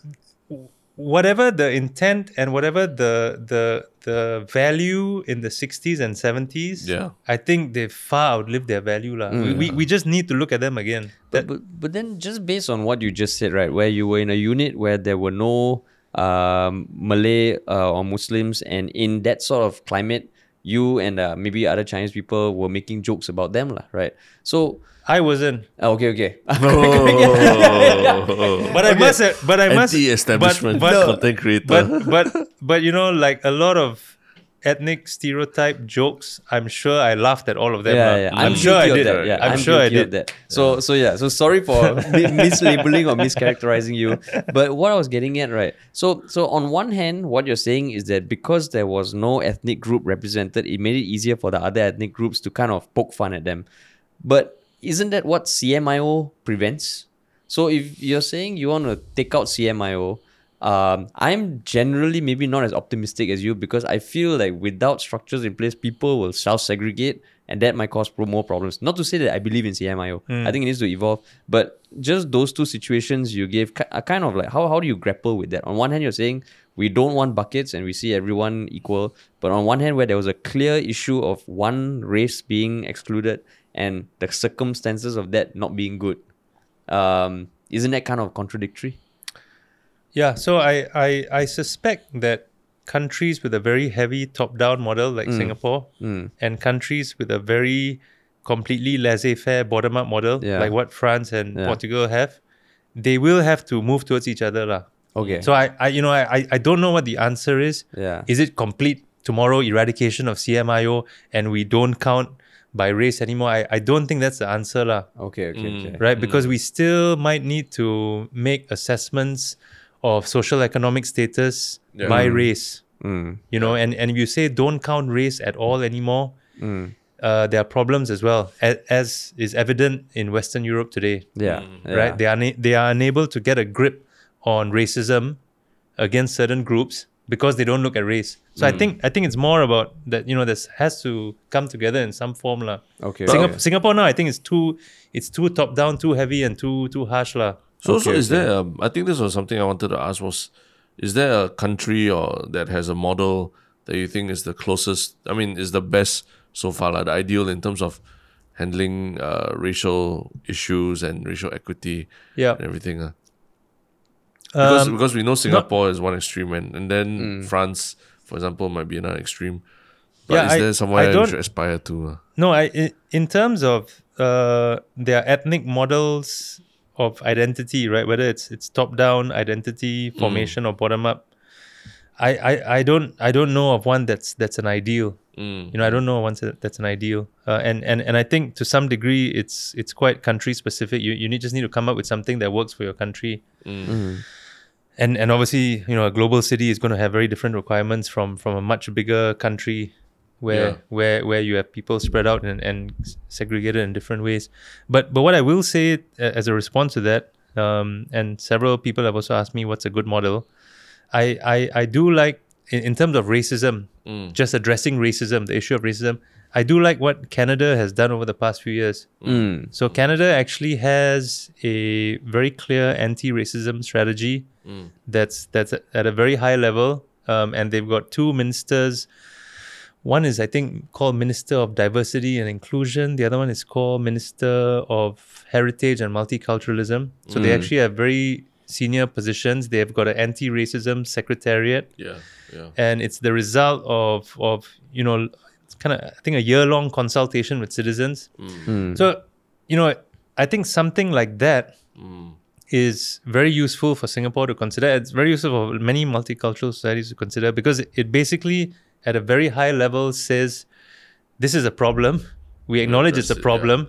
whatever the intent and whatever the the the value in the 60s and 70s, Yeah. I think they far outlived their value. lah. We, we, we just need to look at them again. That, But, but but then just based on what you just said, right, where you were in a unit where there were no um, Malay uh, or Muslims, and in that sort of climate, you and uh, maybe other Chinese people were making jokes about them, lah, right? So I wasn't. uh, okay, okay, Oh. But I must, but I must, Anti-establishment but, but, content creator. but, but, but you know, like a lot of ethnic stereotype jokes, I'm sure I laughed at all of them. yeah, yeah, I'm, sure I did. That. Yeah, I'm, sure I did. that. So, so yeah, so sorry for mislabeling or mischaracterizing you. But what I was getting at, right? So, so on one hand, what you're saying is that because there was no ethnic group represented, it made it easier for the other ethnic groups to kind of poke fun at them. But isn't that what CMIO prevents? So, if you're saying you want to take out CMIO, um, I'm generally maybe not as optimistic as you because I feel like without structures in place, people will self segregate and that might cause pro- more problems. Not to say that I believe in CMIO, I think it needs to evolve, but just those two situations you gave are kind of like how, how do you grapple with that? On one hand, you're saying we don't want buckets and we see everyone equal, but on one hand, where there was a clear issue of one race being excluded and the circumstances of that not being good, um, isn't that kind of contradictory? Yeah, so I, I, I suspect that countries with a very heavy top down model like mm. Singapore mm. and countries with a very completely laissez faire bottom up model Yeah. like what France and Yeah. Portugal have, they will have to move towards each other. lah. Okay. So I, I you know, I, I- don't know what the answer is. Yeah. Is it complete tomorrow eradication of CMIO and we don't count by race anymore? I, I don't think that's the answer. lah okay, okay, mm. okay. right? Because we still might need to make assessments of social economic status Yeah. by race. Mm. You know, and, and if you say don't count race at all anymore, Mm. uh, there are problems as well, as, as is evident in Western Europe today. Yeah. yeah. Right? They are na- they are unable to get a grip on racism against certain groups because they don't look at race. So I think I think it's more about that. You know, this has to come together in some form, lah. Okay. Singapore, okay. Singapore now, I think it's too it's too top down, too heavy, and too too harsh, lah. So, so Okay, is there? Um, I think this was something I wanted to ask. Was is there a country or that has a model that you think is the closest? I mean, is the best so far, like the ideal in terms of handling uh, racial issues and racial equity Yeah. and everything? Uh? Because Um, because we know Singapore is one extreme, and, and then France, for example, might be another extreme. But Yeah, is I- there somewhere you should aspire to? Uh? no, I i- in terms of uh, their ethnic models of identity, right? Whether it's it's top down identity formation or bottom up, I, I I don't I don't know of one that's that's an ideal. Mm. You know, I don't know of one that's an ideal. Uh, and and and I think to some degree, it's it's quite country specific. You you need just need to come up with something that works for your country. and and obviously you know a global city is going to have very different requirements from from a much bigger country where Yeah. where where you have people spread out and, and segregated in different ways but but what i will say as a response to that um, and several people have also asked me what's a good model i i, I do like in, in terms of racism just addressing racism the issue of racism i do like what canada has done over the past few years Mm. so Canada actually has a very clear anti-racism strategy that's that's at a very high level, um, and they've got two ministers. One is I think called Minister of Diversity and Inclusion. The other one is called Minister of Heritage and Multiculturalism. So they mm. actually have very senior positions. They've got an anti-racism secretariat Yeah, yeah. and it's the result of of you know it's kind of I think a year long consultation with citizens. Mm. Mm. So you know I think something like that is very useful for Singapore to consider. It's very useful for many multicultural societies to consider because it, it basically at a very high level says this is a problem. We acknowledge it's a address it, yeah. problem.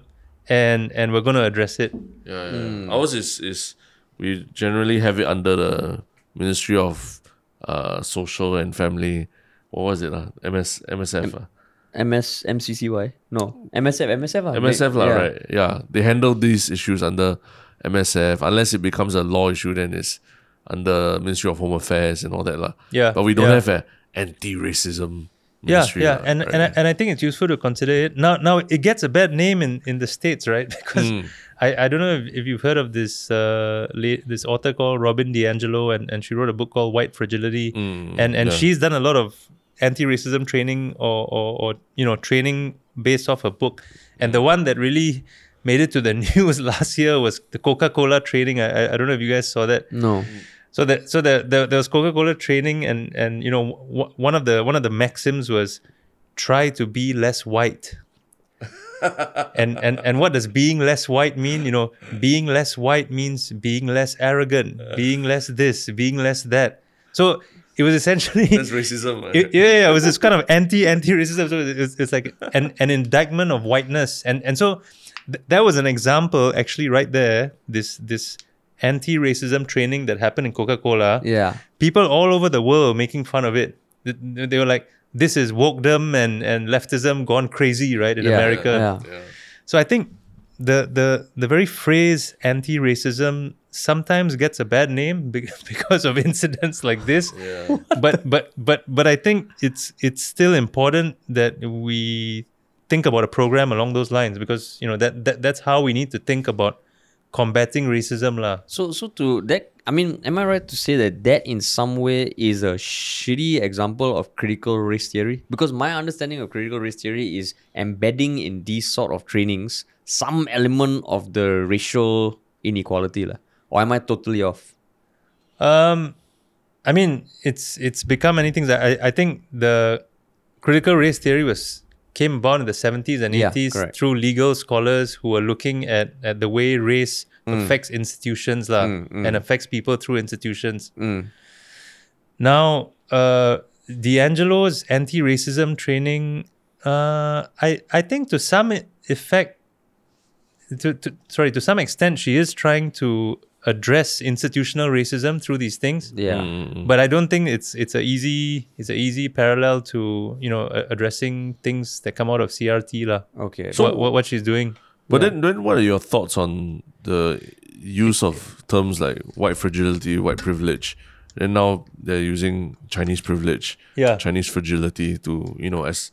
And, and we're going to address it. Yeah, yeah. Ours is is we generally have it under the Ministry of uh, Social and Family. What was it? Uh? MS MSF. uh? MS MCCY? No, MSF, MSF. ah. MSF, lah, yeah. right? Yeah, they handle these issues under MSF. Unless it becomes a law issue, then it's under Ministry of Home Affairs and all that, lah. Yeah, But we don't yeah. have an anti-racism. Yeah, Ministry, yeah, lah, and right? and I, and I think it's useful to consider it. Now, now it gets a bad name in, in the states, right? Because Hmm. I, I don't know if, if you've heard of this uh la- this author called Robin DiAngelo, and, and she wrote a book called White Fragility, Mm, and and yeah. she's done a lot of anti-racism training or, or or you know training based off a book, and the one that really made it to the news last year was the Coca-Cola training. I I- I don't know if you guys saw that. No. So that so the, the there was Coca Cola training and and you know w- one of the one of the maxims was try to be less white. and and and what does being less white mean? You know, being less white means being less arrogant, uh. being less this, being less that. So it was essentially That's racism. it, yeah, yeah, it was this kind of anti anti racism. So it's, it's like an, an indictment of whiteness, and and so th- that was an example actually right there. This this anti racism training that happened in Coca Cola. Yeah. People all over the world were making fun of it. Th- They were like, "This is wokedom and and leftism gone crazy, right?" In Yeah, America. yeah. yeah. So I think the the the very phrase anti-racism sometimes gets a bad name be- because of incidents like this. Yeah. But but but but I think it's it's still important that we think about a program along those lines because you know that, that that's how we need to think about combating racism lah. So, so to that, I mean, am I right to say that that in some way is a shitty example of critical race theory? Because my understanding of critical race theory is embedding in these sort of trainings some element of the racial inequality, lah. Or am I totally off? Um, I mean, it's it's become many things. I I think the critical race theory was came about in the seventies and Yeah, eighties correct. through legal scholars who were looking at at the way race Mm. affects institutions lah, and affects people through institutions. Mm. Now, uh, DiAngelo's anti-racism training, uh, I I think to some effect, to, to sorry, to some extent, she is trying to address institutional racism through these things. Yeah. Mm. But I don't think it's it's a easy it's a easy parallel to you know a- addressing things that come out of CRT lah. Okay. So what, what what she's doing. But then, then, what are your thoughts on the use of terms like white fragility, white privilege? And now they're using Chinese privilege, Yeah. Chinese fragility to you know as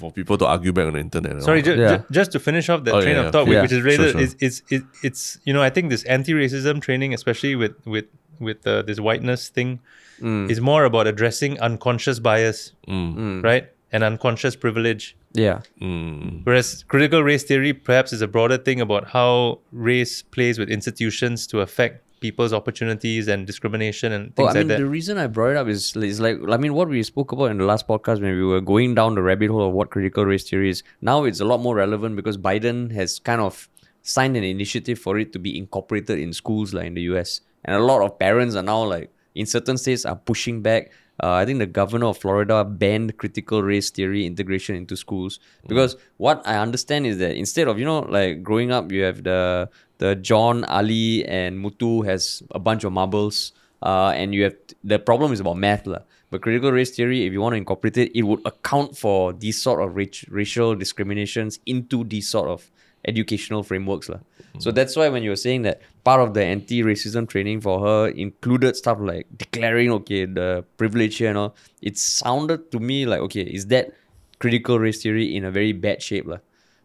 for people to argue back on the internet. Sorry, ju- Yeah. ju- just to finish off that Oh, train yeah, of yeah. thought, which- Yeah. which is related, Sure, sure. is it's it, it's you know I think this anti-racism training, especially with with with uh, this whiteness thing, Mm. is more about addressing unconscious bias, Mm. right, and unconscious privilege. Yeah. Mm. Whereas critical race theory perhaps is a broader thing about how race plays with institutions to affect people's opportunities and discrimination and things like that. Well, I mean, like the reason I brought it up is, is like, I mean, what we spoke about in the last podcast when we were going down the rabbit hole of what critical race theory is. Now it's a lot more relevant because Biden has kind of signed an initiative for it to be incorporated in schools like in the US. And a lot of parents are now like, in certain states, are pushing back. Uh, I think the governor of Florida banned critical race theory integration into schools because what I understand is that instead of you know like growing up, you have the the John Ali and Muthu has a bunch of marbles, uh, and you have the problem is about math lah. But critical race theory, if you want to incorporate it, it would account for these sort of rac- racial discriminations into these sort of educational frameworks lah. So that's why when you were saying that part of the anti-racism training for her included stuff like declaring okay the privilege here and all, it sounded to me like okay is that critical race theory in a very bad shape lah.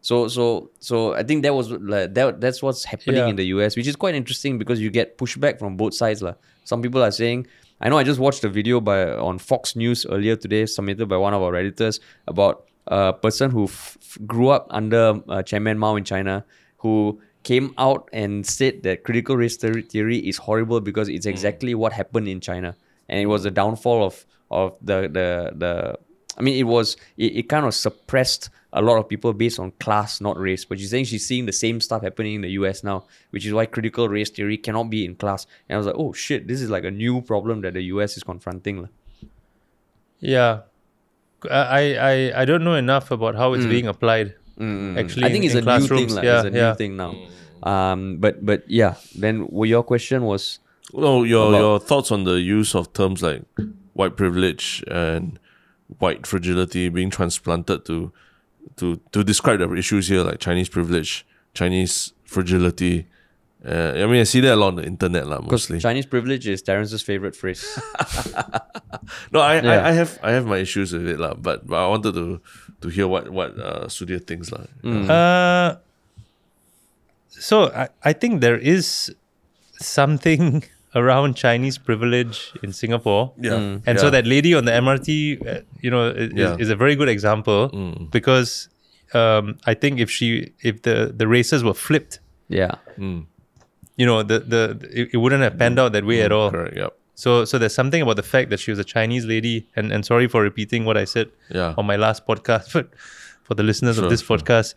So so so I think that was like that that's what's happening Yeah. in the US, which is quite interesting because you get pushback from both sides lah. Some people are saying, I know I just watched a video by on Fox News earlier today, submitted by one of our editors about a person who f- grew up under uh, Chairman Mao in China, who came out and said that critical race theory, is horrible because it's exactly what happened in China, and it was the downfall of of the the the. I mean, it was it, it kind of suppressed a lot of people based on class, not race. But she's saying she's seeing the same stuff happening in the US now, which is why critical race theory cannot be in class. And I was like, oh shit, this is like a new problem that the US is confronting. Yeah, I I I don't know enough about how it's being applied. Mm, Actually, I think in- it's in a new thing. classrooms, lah. yeah, it's a yeah. new thing now. Um, but but yeah. Then well, your question was No, your About- your thoughts on the use of terms like white privilege and white fragility being transplanted to to to describe the issues here like Chinese privilege, Chinese fragility. Uh, I mean, I see that a lot on the internet, lah, mostly. Chinese privilege is Terrence's favorite phrase. No, I, Yeah. I, I have I have my issues with it, lah. But, but I wanted to to hear what what uh, Sudhir thinks, lah. Uh, so I, I think there is something around Chinese privilege in Singapore. Yeah. And so that lady on the MRT, uh, you know, is, Yeah. is a very good example Mm. because um, I think if she, if the the races were flipped, Yeah. Mm. you know, the the it, it wouldn't have panned out that way at all. Correct. Yep. So so there's something about the fact that she was a Chinese lady, and and sorry for repeating what I said Yeah. on my last podcast, but for the listeners Sure, of this sure. podcast,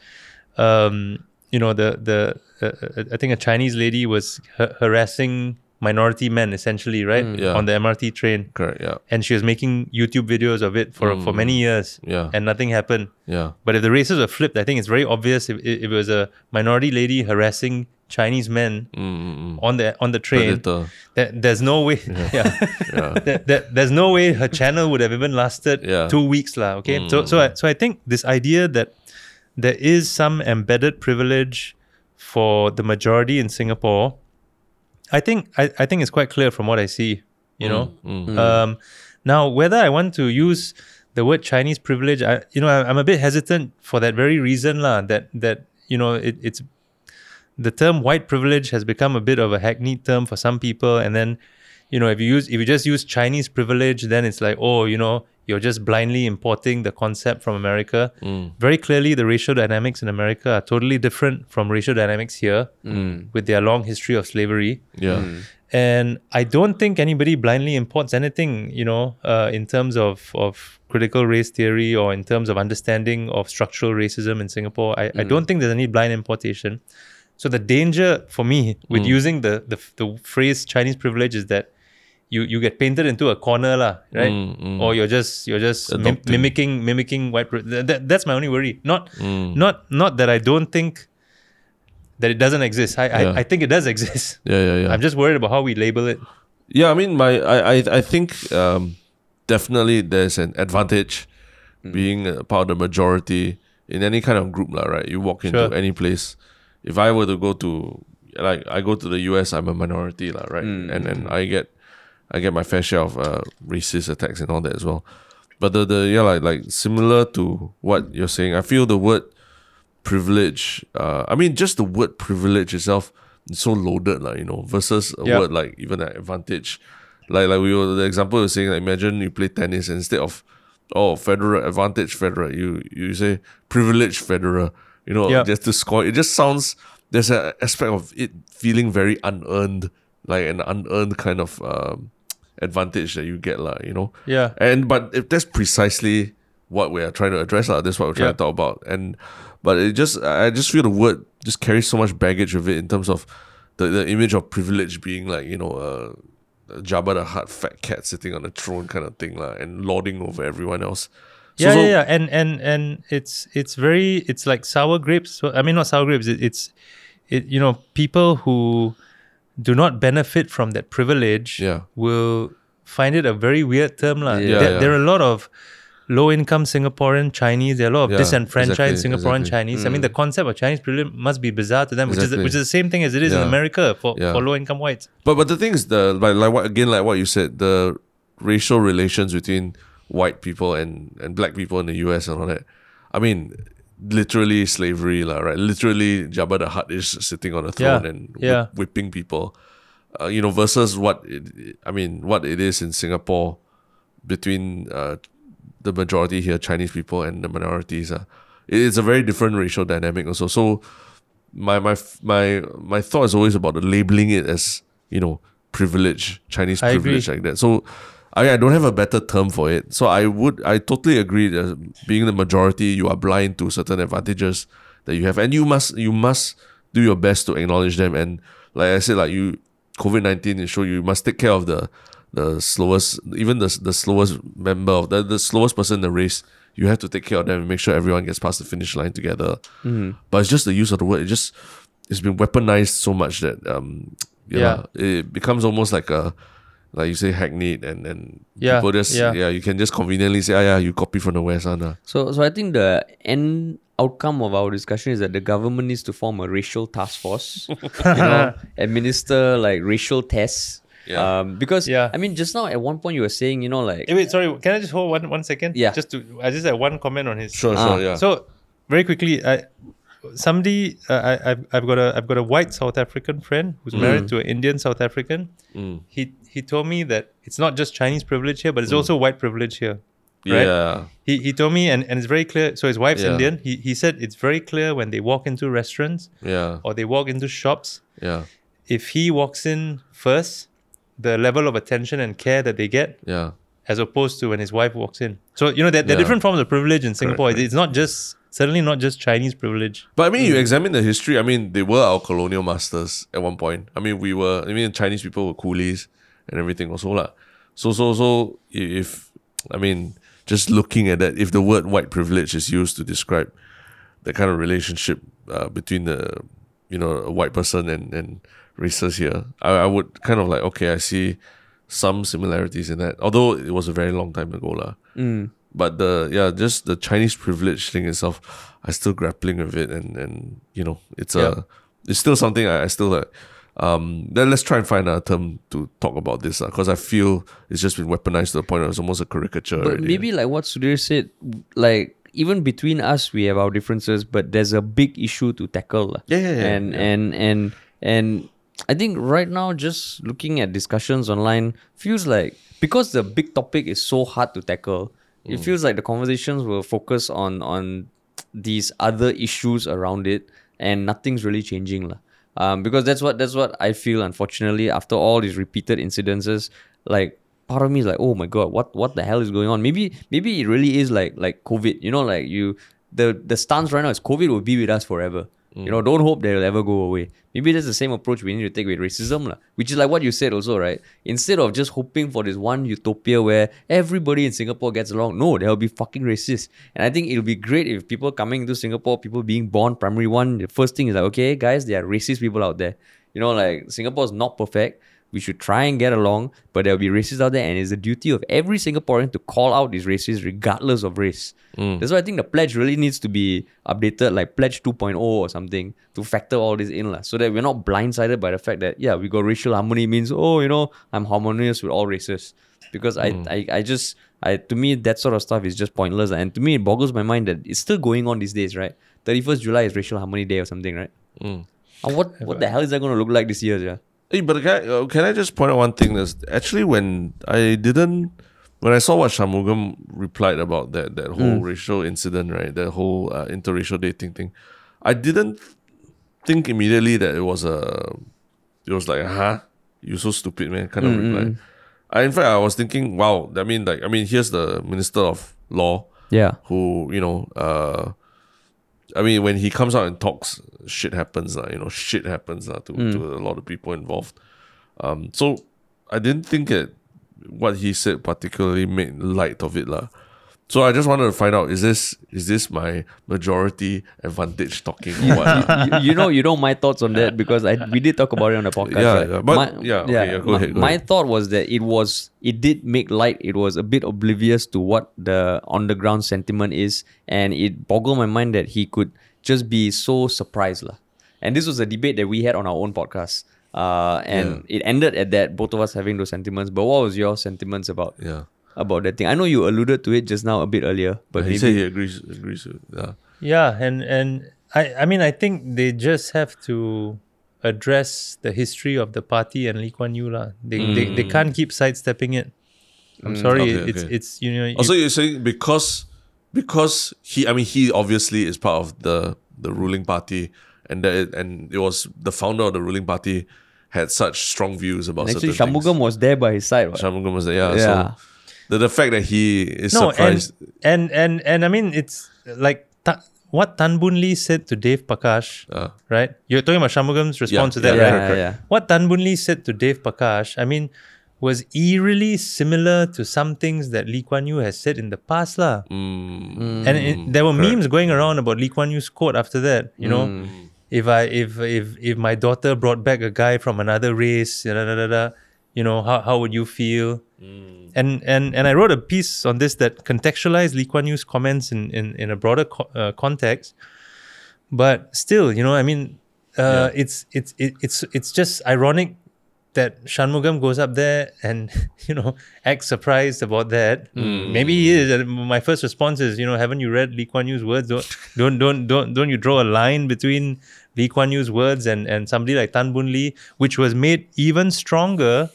um, you know, the the uh, I think a Chinese lady was ha- harassing minority men essentially, right, Yeah. on the MRT train, Correct. Yeah. and she was making YouTube videos of it for for many years, Yeah. and nothing happened. Yeah. But if the races were flipped, I think it's very obvious if, if it was a minority lady harassing Chinese men Mm, mm, mm. on the on the train. Predator. That there's no way. Yeah. Yeah. that, that, there's no way her channel would have even lasted Yeah. Mm. two weeks, lah. Okay, so so I, so I think this idea that there is some embedded privilege for the majority in Singapore, I think I, I think it's quite clear from what I see. You know, Mm. um, now whether I want to use the word Chinese privilege, I you know I, I'm a bit hesitant for that very reason, lah. That that you know it, it's the term white privilege has become a bit of a hackneyed term for some people and then you know if you use if you just use chinese privilege then it's like oh you know you're just blindly importing the concept from america Mm. very clearly the racial dynamics in america are totally different from racial dynamics here with their long history of slavery Yeah. and I don't think anybody blindly imports anything, you know, uh, in terms of, of critical race theory or in terms of understanding of structural racism in Singapore. I, I don't think there's any blind importation. So the danger for me with using the, the the phrase Chinese privilege is that you you get painted into a corner, lah, right? Mm, mm. Or you're just you're just mim- mimicking mimicking white. That, that- that's my only worry. Not Mm. not not that I don't think that it doesn't exist. I Yeah. I, I think it does exist. Yeah. Yeah. Yeah. I'm just worried about how we label it. Yeah, I mean, my I I, I think um, definitely there's an advantage being a part of the majority in any kind of group, lah. Right? You walk into Sure. any place. If I were to go to like I go to the US, I'm a minority, lah. Right? And then I get I get my fair share of uh, racist attacks and all that as well. But the the yeah like like similar to what you're saying, I feel the word privilege. Uh, I mean, just the word privilege itself is so loaded, like you know, versus a word like even an advantage. Like like we were the example was saying, like imagine you play tennis and instead of oh Federer advantage Federer, you you say privilege Federer. You know, just to score. It just sounds there's an aspect of it feeling very unearned, like an unearned kind of um, advantage that you get, like, you know. Yeah. And but if that's precisely what we are trying to address, lah, that's what we're trying Yeah. to talk about. And but it just I just feel the word just carries so much baggage with it in terms of the, the image of privilege being like, you know, uh a Jabba the Hutt fat cat sitting on a throne kind of thing, lah, and lording over everyone else. So- yeah, so- yeah, yeah, and and and it's it's very it's like sour grapes. I mean, not sour grapes. It, it's it you know people who do not benefit from that privilege Yeah. will find it a very weird term. Yeah. There, Yeah, there are a lot of low income Singaporean Chinese. There are a lot of Yeah, disenfranchised exactly, Singaporean exactly. Chinese. I mean, mm. the concept of Chinese privilege must be bizarre to them, which is which is the same thing as it is in America for, for low income whites. But but the thing is the like like what again like what you said the racial relations between white people and and black people in the U.S. and all that. I mean, literally slavery, right? Literally, Jabba the Hutt is sitting on a throne Yeah, and yeah. whipping people. Uh, you know, versus what it, I mean, what it is in Singapore between uh, the majority here, Chinese people, and the minorities. Uh, it is a very different racial dynamic also. So my my my my thought is always about the labeling it as you know privilege, Chinese I privilege agree. like that. So I, I don't have a better term for it. So I would I totally agree that being the majority, you are blind to certain advantages that you have, and you must you must do your best to acknowledge them. And like I said, like you COVID nineteen is show you must take care of the the slowest, even the the slowest member of the the slowest person in the race. You have to take care of them and make sure everyone gets past the finish line together. But it's just the use of the word. It just it's been weaponized so much that um yeah, it becomes almost like a like you say hackneyed and and Yeah, people just yeah. yeah. you can just conveniently say ah yeah you copy from the west one ah. So, so I think the end outcome of our discussion is that the government needs to form a racial task force, you know, administer like racial tests. Yeah. Um, because Yeah. I mean, just now at one point you were saying, you know, like Eh, wait, sorry. Can I just hold one one second? Yeah. Just to I just had one comment on his Sure, Ah. sure, yeah. So very quickly, I somebody uh, I, I've, I've got a I've got a white South African friend who's married to an Indian South African. Mm. He he told me that it's not just Chinese privilege here, but it's hmm. also white privilege here. Right? Yeah. He, he told me, and, and it's very clear. So his wife's Yeah. Indian. He, he said it's very clear when they walk into restaurants Yeah. or they walk into shops. Yeah. If he walks in first, the level of attention and care that they get, Yeah. as opposed to when his wife walks in. So you know there, there are Yeah. different forms of privilege in Singapore. correct. It's not just certainly not just Chinese privilege. But I mean, you examine the history. I mean, they were our colonial masters at one point. I mean, we were. I mean, Chinese people were coolies and everything also lah. So so so if I mean, just looking at that, if the word white privilege is used to describe the kind of relationship uh, between the you know a white person and and races here, I, I would kind of like okay, I see some similarities in that. Although it was a very long time ago lah. But the yeah, just the Chinese privilege thing itself, I still grappling with it, and and you know, it's Yeah. a it's still something I, I still like. Um, then let's try and find a term to talk about this because I feel it's just been weaponized to the point where it's almost a caricature. But already. maybe like what Sudhir said, like even between us we have our differences, but there's a big issue to tackle. Yeah, yeah, yeah, And yeah. and and and I think right now just looking at discussions online feels like because the big topic is so hard to tackle, Mm. it feels like the conversations will focus on on these other issues around it and nothing's really changing. lah. Um, because that's what that's what I feel unfortunately after all these repeated incidences, like part of me is like, oh my god, what what the hell is going on? Maybe maybe it really is like like COVID. You know, like you the the stance right now is COVID will be with us forever. You know, don't hope that it'll ever go away. Maybe that's the same approach we need to take with racism, lah. Which is like what you said also, right? Instead of just hoping for this one utopia where everybody in Singapore gets along, no, there'll be fucking racist. And I think it'll be great if people coming into Singapore, people being born primary one, the first thing is like, okay, guys, there are racist people out there. You know, like Singapore is not perfect. We should try and get along, but there'll be racists out there, and it's the duty of every Singaporean to call out these racists regardless of race. Mm. That's why I think the pledge really needs to be updated, like Pledge 2.0 or something, to factor all this in, lah, so that we're not blindsided by the fact that, yeah, we got racial harmony means, oh, you know, I'm harmonious with all races. Because I, mm. I, I just, I to me, that sort of stuff is just pointless. And to me, it boggles my mind that it's still going on these days, right? 31st July is Racial Harmony Day or something, right? And what, what the hell is that going to look like this year, yeah? Hey, but can I, uh, can I just point out one thing? That's actually when I didn't, when I saw what Shanmugam replied about that that whole racial incident, right? That whole uh, interracial dating thing, I didn't think immediately that it was a, it was like, huh, you so stupid, man, kind of reply. I, in fact, I was thinking, wow, I mean, like, I mean, here's the Minister of Law Yeah. who you know uh I mean when he comes out and talks shit happens lah, you know shit happens lah to, to hmm. a lot of people involved um so I didn't think that what he said particularly made light of it lah. So I just wanted to find out is this is this my majority advantage talking or what you, you know, you know my thoughts on that because I we did talk about it on the podcast. Yeah, right? yeah, but- my, yeah, okay, yeah, go my, ahead, go my ahead. thought was that it was it did make light. It was a bit oblivious to what the on the ground sentiment is, and it boggled my mind that he could just be so surprised, lah. And this was a debate that we had on our own podcast. Uh, and it ended at that, both of us having those sentiments. But what was your sentiments about yeah about that thing? I know you alluded to it just now a bit earlier, but he maybe said he agrees agrees with yeah Yeah, and and I I mean I think they just have to address the history of the party and Lee Kuan Yew lah. They, they they can't keep sidestepping it. I'm sorry, Mm. okay, it's okay. it's you know Also, you're saying because because he, I mean, he obviously is part of the the ruling party, and that it, and it was the founder of the ruling party had such strong views about actually certain things. Shanmugam was there by his side. what? Shanmugam was there, yeah. Yeah. So the the fact that he is no surprised, and and and and I mean it's like ta- what Tan Boon Lee said to Dave Parkash, uh, right? You're talking about Shanmugam's response to that, yeah, right? correct, correct. Yeah. What Tan Boon Lee said to Dave Parkash, I mean, was eerily similar to some things that Lee Kuan Yew has said in the past, lah. mm, and it, there were memes going around about Lee Kuan Yew's quote after that. You know, Mm. if I if if if my daughter brought back a guy from another race, da, da, da, da, da, you know, how how would you feel? Mm. And and and I wrote a piece on this that contextualized Lee Kuan Yew's comments in in in a broader co- uh, context. But still, you know, I mean, uh, it's it's it, it's it's just ironic that Shanmugam goes up there and you know acts surprised about that. Maybe he is. And My first response is, you know, haven't you read Lee Kuan Yew's words? Don't don't don't don't don't you draw a line between Lee Kuan Yew's words and and somebody like Tan Boon Lee, which was made even stronger,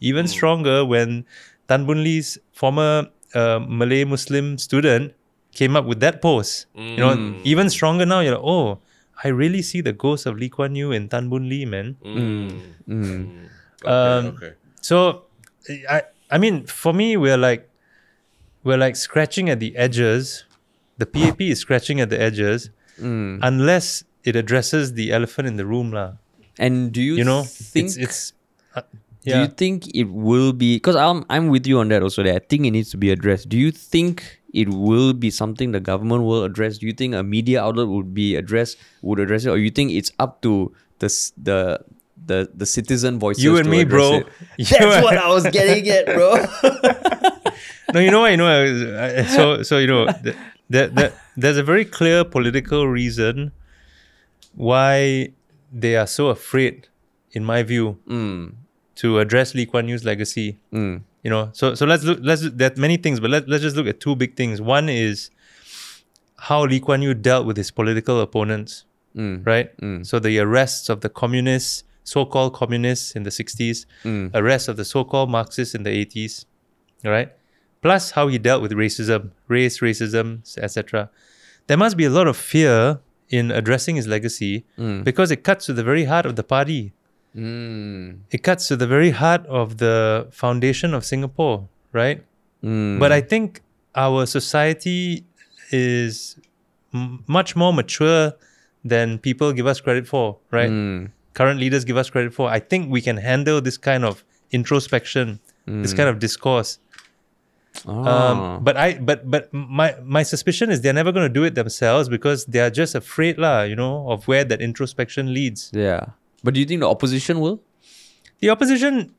even hmm. stronger when Tan Boon Lee's former uh, Malay Muslim student came up with that post. You know, hmm. even stronger now. You're like, oh. I really see the ghost of Lee Kuan Yew in Tan Boon Lee, man. Hmm. Okay, Um, okay. So, I I mean, for me, we're like we're like scratching at the edges. The PAP is scratching at the edges, unless it addresses the elephant in the room, lah. And do you, You know, think it's it's uh, Do you think it will be? Because I'm I'm with you on that also. That I think it needs to be addressed. Do you think it will be something the government will address? Do you think a media outlet would be addressed would address it, or you think it's up to the the the the citizen voices? You and to me, bro. it? That's what I was getting at, bro. no, you know what? You know, I- I- so so you know, th- that that there's a very clear political reason why they are so afraid, in my view, mm, to address Lee Kuan Yew's legacy. mm, You know, so so let's look. Let's there are many things, but let let's just look at two big things. One is how Lee Kuan Yew dealt with his political opponents, mm, right? Mm. So the arrests of the communists, so-called communists in the '60s, Mm. arrests of the so-called Marxists in the '80s, all right? Plus how he dealt with racism, race, racism, etc. There must be a lot of fear in addressing his legacy Mm. because it cuts to the very heart of the party. Mm, It cuts to the very heart of the foundation of Singapore, right? mm. But I think our society is m- much more mature than people give us credit for, right? Mm, Current leaders give us credit for. I think we can handle this kind of introspection, this kind of discourse. ah, Um, but I, but but my my suspicion is they're never going to do it themselves because they are just afraid, lah. You know, of where that introspection leads. yeah. But do you think the opposition will? The opposition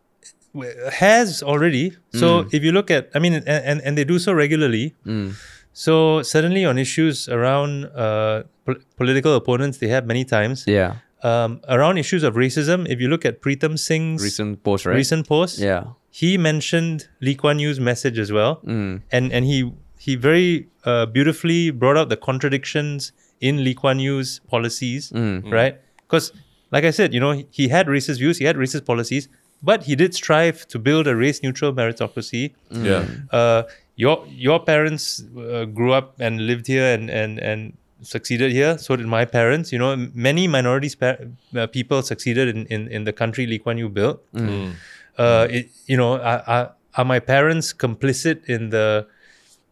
has already. So if you look at, I mean, and, and, and they do so regularly. Mm, So certainly on issues around uh, pol- political opponents, they have many times. yeah. Um, around issues of racism, if you look at Pritam Singh's Recent post, right? recent post, Yeah. he mentioned Lee Kuan Yew's message as well, Mm, and and he he very uh, beautifully brought out the contradictions in Lee Kuan Yew's policies, mm, right? Because like I said, you know, he, he had racist views, he had racist policies, but he did strive to build a race neutral meritocracy. Yeah. Uh, your your parents uh, grew up and lived here and and and succeeded here. So did my parents. You know, many minorities pa- uh, people succeeded in, in in the country Lee Kuan Yew built. Mm. Uh, it, you know, are, are are my parents complicit in the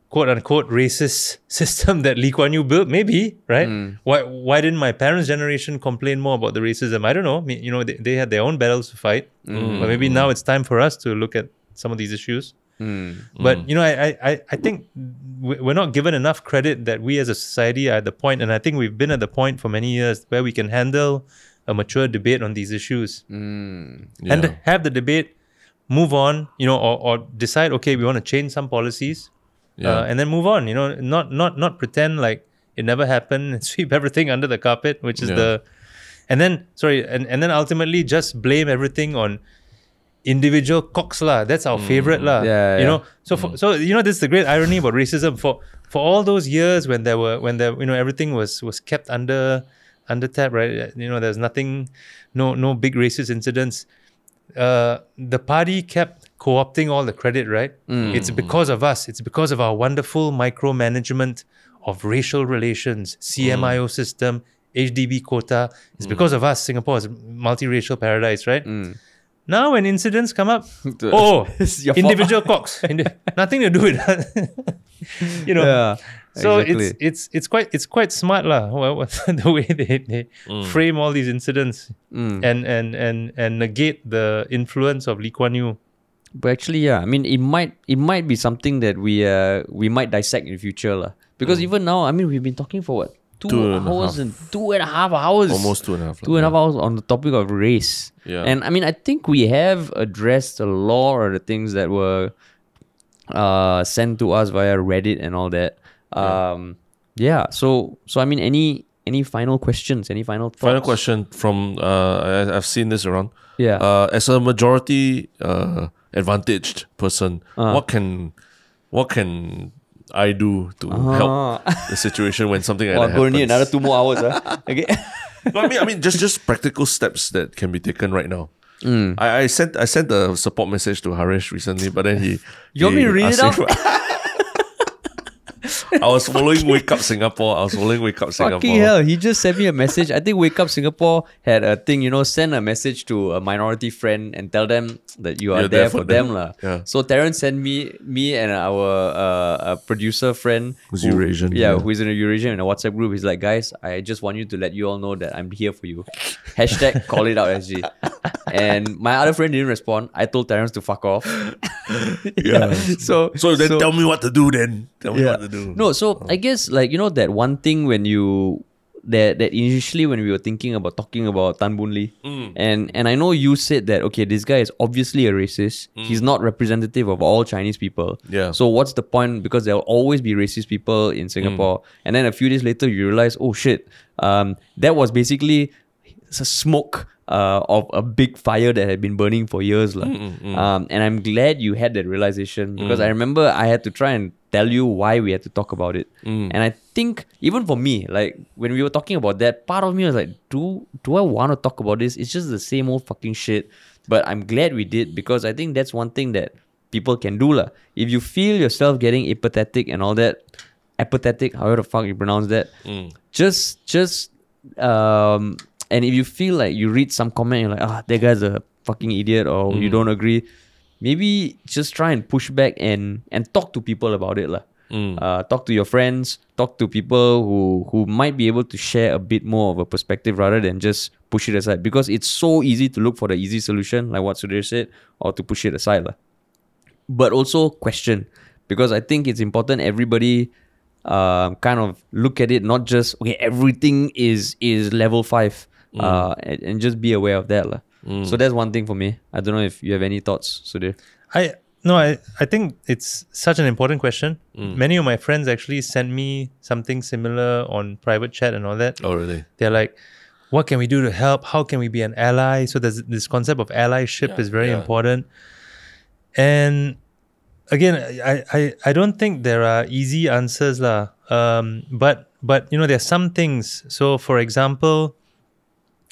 quote unquote racist system that Lee Kuan Yew built? Maybe, right? Why why didn't my parents' generation complain more about the racism? I don't know. Me- You know, they, they had their own battles to fight. But maybe now it's time for us to look at some of these issues. mm, But you know, I I, I- I think we- we're not given enough credit that we as a society are at the point, and I think we've been at the point for many years where we can handle a mature debate on these issues mm, Yeah. and have the debate move on, you know, or, or decide okay, we want to change some policies, Yeah. uh, and then move on. You know, not not not pretend like it never happened and sweep everything under the carpet, which is Yeah. the, and then sorry, and, and then ultimately just blame everything on individual cocks lah. That's our favorite lah. Yeah, you yeah. know, so for, so you know, this is the great irony about racism. For for all those years when there were when there you know everything was was kept under under tap, right? You know, there's nothing, no no big racist incidents. Uh, the party kept co-opting all the credit, right? It's because of us. It's because of our wonderful micromanagement of racial relations, CMIO system, HDB quota. It's because of us. Singapore is a multiracial paradise, right? Now, when incidents come up, oh, individual cocks, Indi- nothing to do with that. you know. Yeah, So exactly. it's it's it's quite it's quite smart lah. Well, the way they, they frame all these incidents Mm. and and and and negate the influence of Lee Kuan Yew. But actually, yeah, I mean, it might it might be something that we uh we might dissect in the future, lah. Because even now, I mean, we've been talking for what two, Two and hours half. and two and a half hours, Almost two and a half. two and a half hours on the topic of race. Yeah. And I mean, I think we have addressed a lot of the things that were uh sent to us via Reddit and all that. Um, yeah. So so I mean, any any final questions? Any final thoughts? Final question from uh, I, I've seen this around. Yeah. Uh, as a majority uh, advantaged person, Uh. what can what can I do to help the situation when something like Wow, that going to happens? need another two more hours. ah. Okay. No, I mean, I mean, just just practical steps that can be taken right now. Mm. I, I sent I sent a support message to Harish recently, but then he. You want me to read it out? I was following Wake Up Singapore. I was following Wake Up Singapore. Fucking hell, he just sent me a message. I think Wake Up Singapore had a thing, you know, send a message to a minority friend and tell them that you are You're there, for them. them. lah. Yeah. So Terrence sent me me and our uh, producer friend Who's who- Eurasian, Yeah, yeah. who is in a Eurasian in a WhatsApp group. He's like, guys, I just want you to let you all know that I'm here for you. Hashtag call it out SG. and my other friend didn't respond. I told Terrence to fuck off. Yeah. So So then tell me what to do. Then tell me yeah. what to do. No, so I guess like you know that one thing when you that that initially when we were thinking about talking about Tan Boon Lee, mm. and and I know you said that okay, this guy is obviously a racist. Mm. He's not representative of all Chinese people. Yeah. So what's the point? Because there will always be racist people in Singapore. Mm. And then a few days later, you realize, oh shit, um, that was basically it's a smoke. Uh, of a big fire that had been burning for years. lah. Um, and I'm glad you had that realization because I remember I had to try and tell you why we had to talk about it. And I think even for me, like when we were talking about that, part of me was like, do do I want to talk about this? It's just the same old fucking shit. But I'm glad we did because I think that's one thing that people can do. lah. If you feel yourself getting apathetic and all that, apathetic, however the fuck you pronounce that, just just um and if you feel like you read some comment you're like ah that guy's a fucking idiot or you don't agree maybe just try and push back and and talk to people about it lah. Uh, talk to your friends talk to people who who might be able to share a bit more of a perspective rather than just push it aside. Because it's so easy to look for the easy solution like what Sudhir said or to push it aside lah. But also question because I think it's important everybody um, kind of look at it not just okay everything is is level five uh, and, and just be aware of that lah. So that's one thing for me. I don't know if you have any thoughts, Sudhir. I no, I, I think it's such an important question. Many of my friends actually sent me something similar on private chat and all that. Oh really? They're like, what can we do to help? How can we be an ally? So there's this concept of allyship Yeah, is very yeah. important. And again, I, I, I don't think there are easy answers lah. Um, but but you know there are some things. So for example,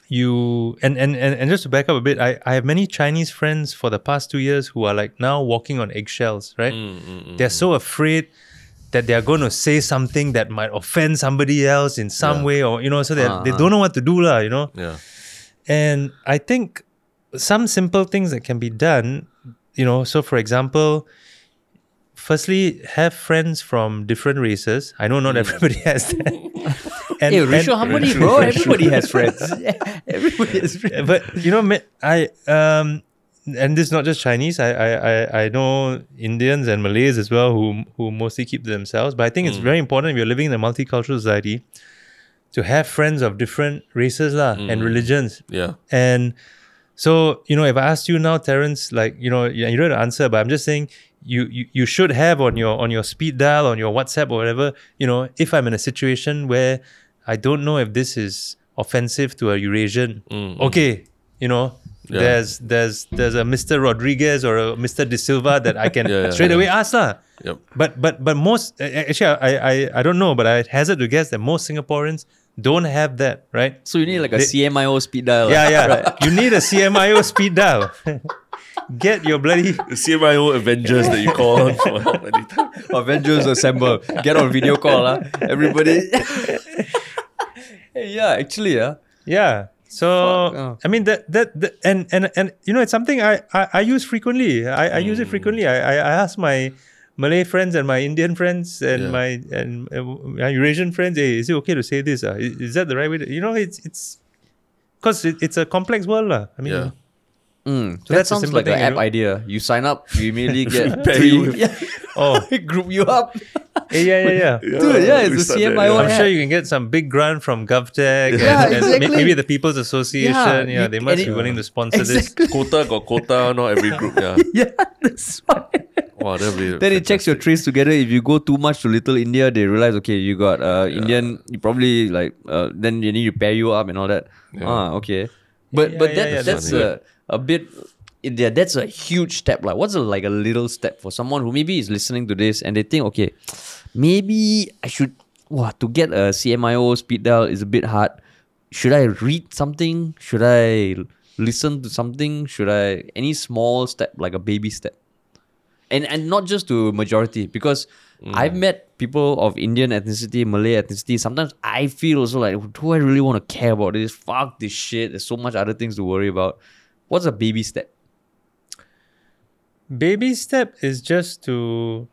you and, and and and just to back up a bit, I, I have many Chinese friends for the past two years who are like now walking on eggshells, right? Mm, mm, mm, they're so afraid that they are going to say something that might offend somebody else in some Yeah. way, or you know, so they Ah, they ah. don't know what to do, lah, you know. Yeah. And I think some simple things that can be done, you know, so for example, firstly, have friends from different races. I know not everybody has that. and, Hey, Risho, how many, bro? Everybody has friends. Everybody has friends. but you know, I um, and this is not just Chinese. I, I I I know Indians and Malays as well who who mostly keep to themselves. But I think it's very important if you're living in a multicultural society to have friends of different races lah and religions. Yeah. And so, you know, if I asked you now, Terence, like, you know, you you don't answer, but I'm just saying you, you you should have on your on your speed dial, on your WhatsApp or whatever, you know, if I'm in a situation where I don't know if this is offensive to a Eurasian, mm, mm. okay, you know. Yeah. There's there's there's a Mr. Rodriguez or a Mr. De Silva that I can Yeah, yeah, straight yeah. away ask lah. Yep. But but but most actually I, I I don't know, but I hazard to guess that most Singaporeans don't have that, right? So you need like a They- CMIO speed dial. Yeah, lah. yeah. You need a CMIO speed dial. Get your bloody CMIO Avengers that you call on for help anytime. Avengers assemble. Get on video call, lah. Everybody. hey, yeah, actually, yeah. yeah. So oh. I mean that, that that and and and you know it's something I I, I use frequently. I, I use it frequently. I, I I ask my Malay friends and my Indian friends and Yeah. my and uh, my Eurasian friends. Hey, is it okay to say this? Uh? Is, is that the right way? To, you know, it's it's because it, it's a complex world, lah. I mean. Yeah. Mm, So that that's sounds simple like an thing, you app know? idea. You sign up, you immediately get pair three. you yeah. Oh, group you up. yeah, yeah, yeah. yeah. Dude, yeah, it's we a start there, yeah. I'm sure you can get some big grant from GovTech Yeah, and, and exactly. maybe the People's Association. Yeah, Yeah, you- they and must it- be willing to sponsor this. Exactly. Quota got quota, not every group. Yeah. Yeah, that's why. Wow, that'll be Then it checks your fantastic. TraceTogether. If you go too much to Little India, they realize okay, you got uh, Indian. You probably like uh, then they need to pair you up and all that. Ah, okay. But Yeah, but yeah, that yeah, that's that's a, bit. Yeah, that's a huge step. Like, what's a, like a little step for someone who maybe is listening to this and they think, okay, maybe I should. Wow, to get a CMIO speed dial is a bit hard. Should I read something? Should I listen to something? Should I any small step like a baby step? and and not just to majority because mm. I've met people of Indian ethnicity, Malay ethnicity. Sometimes I feel also like, do I really want to care about this? Fuck this shit. There's so much other things to worry about. What's a baby step? Baby step is just to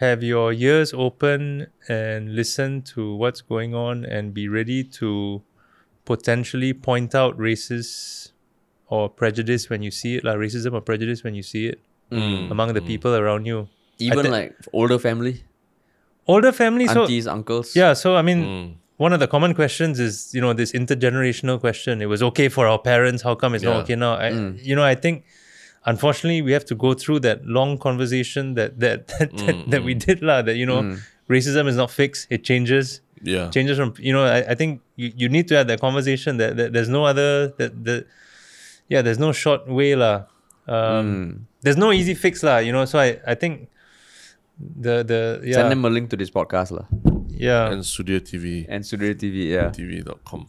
have your ears open and listen to what's going on and be ready to potentially point out racist or prejudice when you see it, like racism or prejudice when you see it hmm. among the hmm. people around you. Even thi- like older family, Older family, so aunties, uncles. yeah, so I mean, hmm. One of the common questions is you know this intergenerational question. It was okay for our parents. How come it's Yeah. not okay now? I, mm. You know, I think unfortunately we have to go through that long conversation that that that, that, mm, that we mm. did lah. That you know, racism is not fixed. It changes. Yeah. Changes from you know. I, I think you, you need to have that conversation. That, that there's no other that that yeah. There's no short way lah. Um, There's no easy fix lah. You know. So I I think the the yeah Send them a link to this podcast lah. Yeah. And Sudhir TV, And Sudhir TV, yeah. TV.com.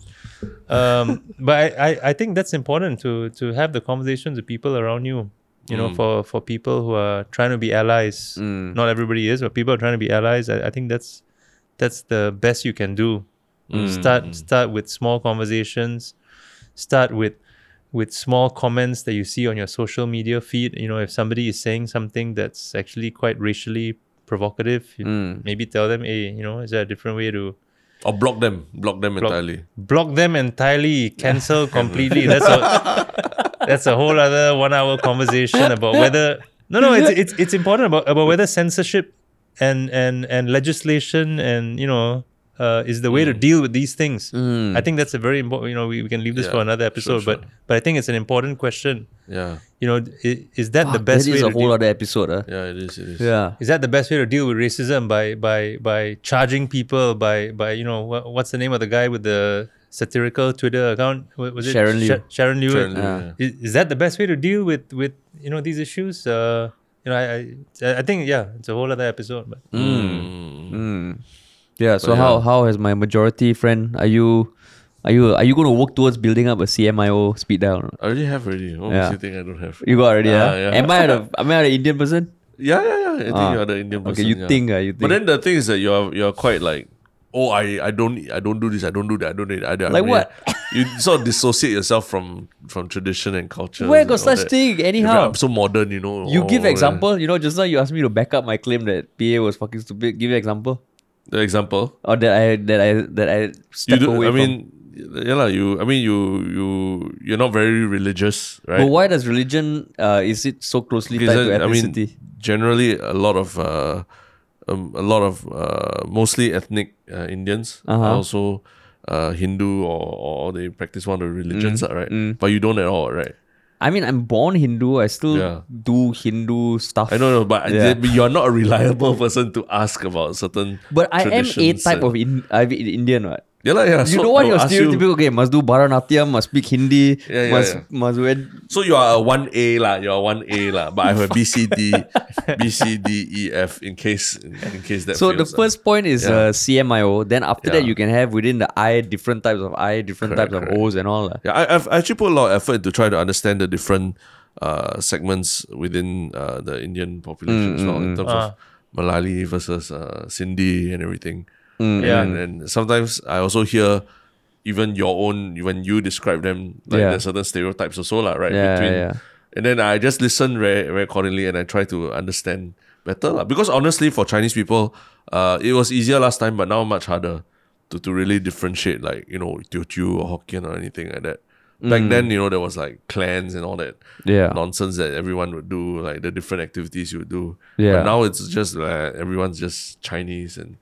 um, but I, I, I think that's important to to have the conversations with people around you. You know, mm. for for people who are trying to be allies. Mm. Not everybody is, but people are trying to be allies. I, I think that's that's the best you can do. Mm. Start start with small conversations. Start with with small comments that you see on your social media feed. You know, if somebody is saying something that's actually quite racially provocative, you hmm. maybe tell them, hey, you know, is there a different way to Or block them. Block them entirely. block them entirely, cancel completely. That's a that's a whole other one hour conversation about whether no no it's it's it's important about about whether censorship and and and legislation and you know uh, is the way to deal with these things. I think that's a very important. You know, we, we can leave this for Yeah, another sure, episode, but but I think it's an important question. Yeah. You know, is, is that the best that way is to a whole deal? other episode. Huh? Yeah, it is. It is. Yeah. Is that the best way to deal with racism by by by charging people by by you know what, what's the name of the guy with the satirical Twitter account? Wa- Was it Sharon Liu. Sha- Sharon Liu. Sharon Liu, Yeah. yeah. Is, is that the best way to deal with with you know these issues? Uh, you know, I, I I think yeah, it's a whole other episode. But Mm. Yeah. So But how yeah. how has my majority friend? Are you are you are you going to work towards building up a CMIO speed dial? I already have already. What Yeah. you think I don't have? You got already, Ah, yeah? Am I the am I the Indian person? Yeah, yeah, yeah. I think Ah. you're the Indian person. Okay, you yeah. think, uh, you think. But then the thing is that you're you're quite like, oh, I I don't I don't do this. I don't do that. I don't do that. I, don't- Like I- what? you sort of dissociate yourself from from tradition and culture. Where got such that. thing? Anyhow. I'm so modern, you know. You give all that. example. You know, just now you asked me to back up my claim that PA was fucking stupid. Give you example. The example. Or that I that I that I step do, away I from. mean, yeah, you. I mean, you you you're not very religious, right? But why does religion uh is it so closely tied to then, I mean, ethnicity? generally a lot of uh, um, a lot of uh, mostly ethnic uh, Indians Uh-huh. are also uh, Hindu or, or they practice one of the religions, Mm, right? But you don't at all, right? I mean, I'm born Hindu. I still Yeah. do Hindu stuff. I don't know, but Yeah. you're not a reliable person to ask about certain. But I am a type of in, I mean, Indian, right? Yeah, lah, yeah. You so know what I'll your you- stereotypical? Okay, must do Bharatanatyam, must speak Hindi, Yeah, yeah, must yeah. must wed. So you are a one A lah. You are one A lah. But I have a B C D, B C D E F in case in, case that. So the fails, lah. first point is Yeah. uh, CMIO. Then after that, you can have within the I different types of I, different Correct, types of. O's and all. lah. Yeah, I, I've actually put a lot of effort to try to understand the different uh, segments within uh, the Indian population as well, in terms of Malayali versus uh, Sindhi and everything. Yeah. And, and sometimes I also hear even your own when you describe them, like Yeah. there's certain stereotypes also, lah, right? Yeah, yeah. And then I just listen very, very accordingly and I try to understand better. lah. Because honestly, for Chinese people, uh, it was easier last time, but now much harder to, to really differentiate, like, you know, Teochew or Hokkien or anything like that. Back then, you know, there was like clans and all that Yeah. nonsense that everyone would do, like the different activities you would do. Yeah. But now it's just uh, everyone's just Chinese and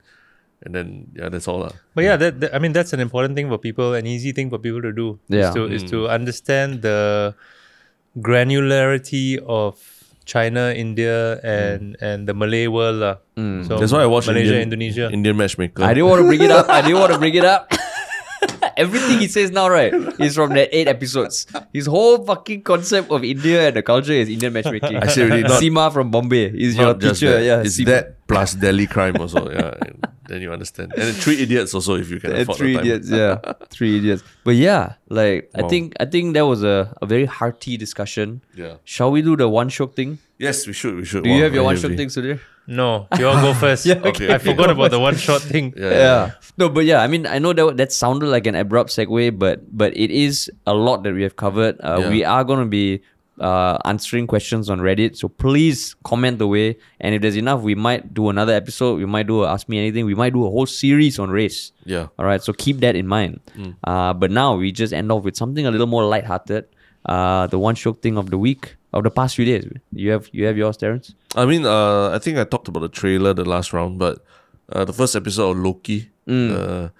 and then yeah, that's all. lah. But yeah, that, that- I mean that's an important thing for people, an easy thing for people to do. Yeah. Is to is to understand the granularity of China, India, and and the Malay world. lah. So Mm. That's why I watch Malaysia, Indian, Indonesia. Indian Matchmaker. I didn't want to bring it up. I didn't want to bring it up. Everything he says now, right, is from that eight episodes. His whole fucking concept of India and the culture is Indian matchmaking. I say already, not- Seema from Bombay is your Not just teacher. that. Yeah, it's Seema. that plus Delhi crime also. Yeah, and then you understand. And then Three Idiots also, if you can And afford three the idiots, yeah, three idiots. But yeah, like I Wow. think I think that was a, a very hearty discussion. Yeah. Shall we do the one shiok thing? Yes, we should. We should. Do you Wow, have your one very shiok heavy. thing, Sudhir? No, you all go first. Yeah, okay, I forgot about the one shiok thing. Yeah, yeah. yeah. No, but yeah, I mean, I know that that sounded like an abrupt segue, but but it is a lot that we have covered. Uh, Yeah. We are going to be uh, answering questions on Reddit, so please comment away. And if there's enough, we might do another episode. We might do a Ask Me Anything. We might do a whole series on race. Yeah. All right, so keep that in mind. Uh, but now we just end off with something a little more lighthearted. Uh, the one shiok thing of the week of the past few days. You have you have yours, Terrence? I mean, uh, I think I talked about the trailer the last round, but uh, the first episode of Loki, the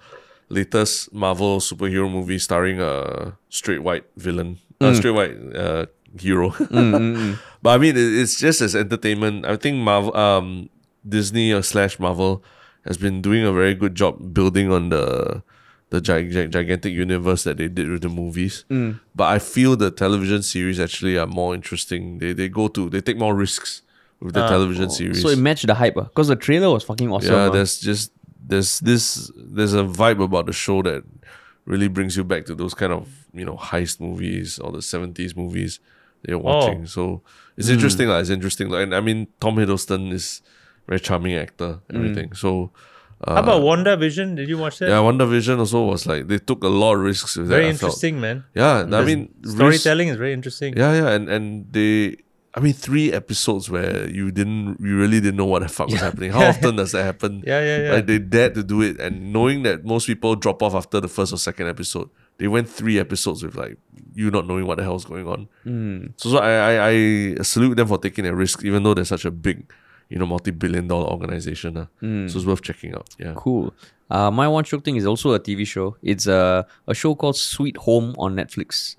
latest Marvel superhero movie starring a straight white villain, uh, straight white uh, hero. Mm, mm, mm. but I mean, it's just as entertainment. I think Marvel, um, Disney or slash Marvel has been doing a very good job building on the the gig- gig- gigantic universe that they did with the movies. But I feel the television series actually are more interesting. They they go to they take more risks with the ah, television oh, series. So it matched the hype, ah? because the trailer was fucking awesome. yeah, ah. there's just there's this there's a vibe about the show that really brings you back to those kind of you know heist movies or the seventies movies you're watching. So it's interesting, lah. It's interesting, lah. And I mean, Tom Hiddleston is very charming actor. Everything. So. Uh, How about WandaVision? Did you watch that? yeah, WandaVision also was like they took a lot of risks with very that. Interesting, man. Yeah, I mean risk- storytelling is very interesting. yeah, yeah, and and they, I mean, three episodes where you didn't, you really didn't know what the fuck was happening. How often does that happen? Yeah, yeah, yeah. Like they dared to do it, and knowing that most people drop off after the first or second episode, they went three episodes with like you not knowing what the hell's going on. So, so I, I, I salute them for taking a risk, even though they're such a big, you know, multi-billion-dollar organization. Uh. So it's worth checking out. Yeah. Cool. Uh, my one shiok thing is also a TV show. It's a, a show called Sweet Home on Netflix.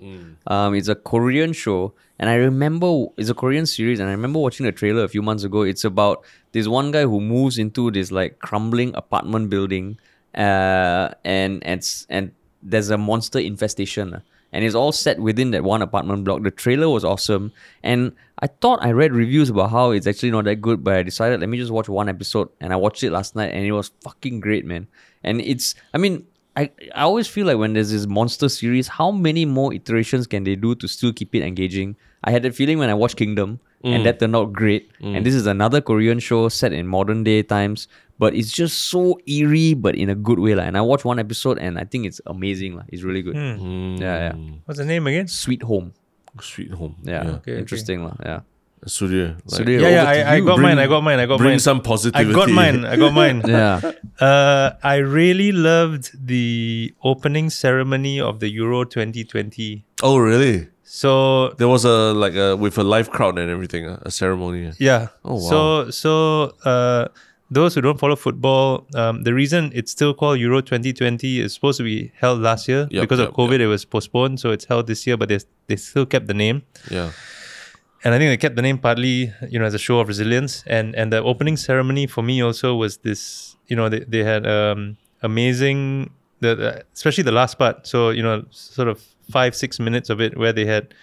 Um, it's a Korean show, and I remember it's a Korean series, and I remember watching the trailer a few months ago. It's about this one guy who moves into this like crumbling apartment building, uh, and and and there's a monster infestation. uh, And it's all set within that one apartment block. The trailer was awesome. And I thought I read reviews about how it's actually not that good, but I decided let me just watch one episode. And I watched it last night and it was fucking great, man. And it's, I mean, I, I always feel like when there's this monster series, how many more iterations can they do to still keep it engaging? I had that feeling when I watched Kingdom, and that turned out great. And this is another Korean show set in modern day times, but it's just so eerie, but in a good way. Like. And I watched one episode, and I think it's amazing. Like. It's really good. Mm. Yeah, yeah. What's the name again? Sweet Home. Sweet home. Yeah, okay. interesting. lah. Yeah. Surya. Like, Sudhir, Yeah, yeah. I, I got Bring- mine. I got mine. I got bring mine. Bring some positivity. I got mine. I got mine. Yeah. Uh, I really loved the opening ceremony of the Euro 2020. Oh, really? So There was a like a with a live crowd and everything, uh, a ceremony. yeah. Oh, wow. So so uh, those who don't follow football, um, the reason it's still called Euro 2020 is supposed to be held last year Yep, because yep, of COVID. It was postponed, so it's held this year, but they they still kept the name. Yeah. and I think they kept the name partly, you know, as a show of resilience. And and the opening ceremony for me also was this, you know, they, they had um amazing the, the especially the last part. So you know, sort of five six minutes of it where they had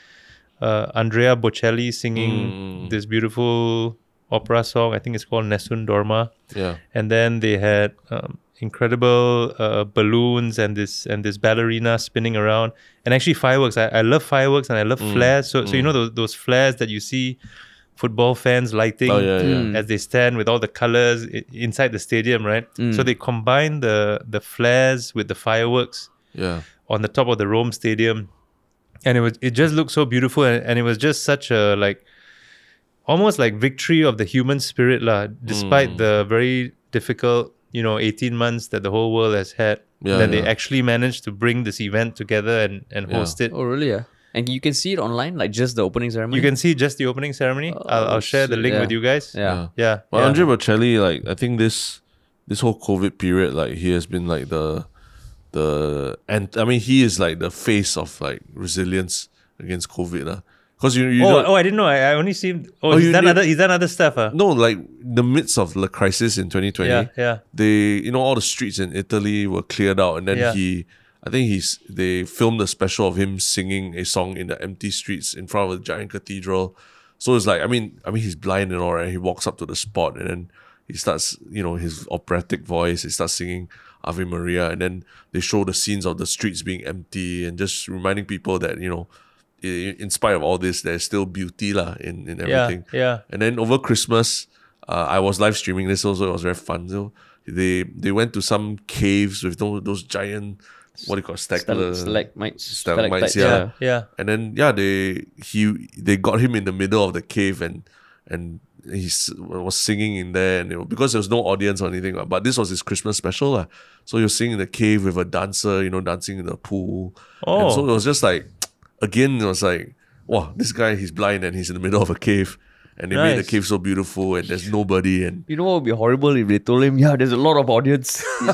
uh, Andrea Bocelli singing this beautiful opera song. I think it's called Nessun Dorma. Yeah. And then they had um, incredible uh, balloons and this and this ballerina spinning around, and actually fireworks. I, I love fireworks and I love flares. So so you know those those flares that you see football fans lighting Oh, yeah, yeah. as they stand with all the colors i- inside the stadium, right? So they combine the the flares with the fireworks Yeah. on the top of the Rome Stadium, and it was it just looked so beautiful, and, and it was just such a like almost like victory of the human spirit, lah. Despite hmm. the very difficult, you know, eighteen months that the whole world has had, Yeah, that they actually managed to bring this event together and and Yeah. host it. Oh, really? Yeah. And you can see it online, like just the opening ceremony. You can see just the opening ceremony. Oh, I'll, I'll share the link yeah. with you guys. Yeah. yeah. Well, yeah. Andre Bocelli, like I think this this whole COVID period, like he has been like the the and I mean he is like the face of like resilience against COVID. lah. Because you, you oh, don't- oh, I didn't know. I, I only seen. Oh, Oh, he's done other. He's done other stuff. Uh. no, like the midst of the crisis in 2020, Yeah, yeah. they you know all the streets in Italy were cleared out, and then Yeah. he, I think he's they filmed a special of him singing a song in the empty streets in front of a giant cathedral. So it's like I mean I mean he's blind and all right. He walks up to the spot and then he starts you know his operatic voice. He starts singing Ave Maria, and then they show the scenes of the streets being empty and just reminding people that you know. I- In spite of all this, there's still beauty lah in, in everything. yeah. yeah. And then over Christmas, uh, I was live streaming this also. It was very fun. So they they went to some caves with those, those giant what do you call it, Stal- stacula- stalagmites, stalagmites, stalactites, yeah. Yeah. And then yeah, they he they got him in the middle of the cave and and he was singing in there and it, because there was no audience or anything. lah, But this was his Christmas special. lah. So you're singing in the cave with a dancer, you know, dancing in the pool. And Oh. so it was just like again, it was like, wow, this guy he's blind and he's in the middle of a cave. And they made the cave so beautiful and there's nobody and You know what would be horrible if they told him, yeah, there's a lot of audience.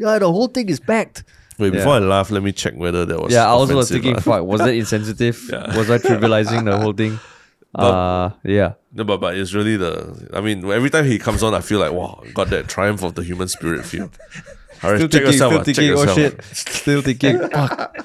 yeah, the whole thing is packed. Wait, before I laugh, let me check whether that was Yeah, I also was thinking, fuck, was that insensitive? Was I trivializing the whole thing? uh, yeah. No, but, but it's really the. I mean, every time he comes on, I feel like wow, got that triumph of the human spirit feel. All right, Still check thinking, yourself. still ah, check thinking, oh shit. Still thinking, fuck.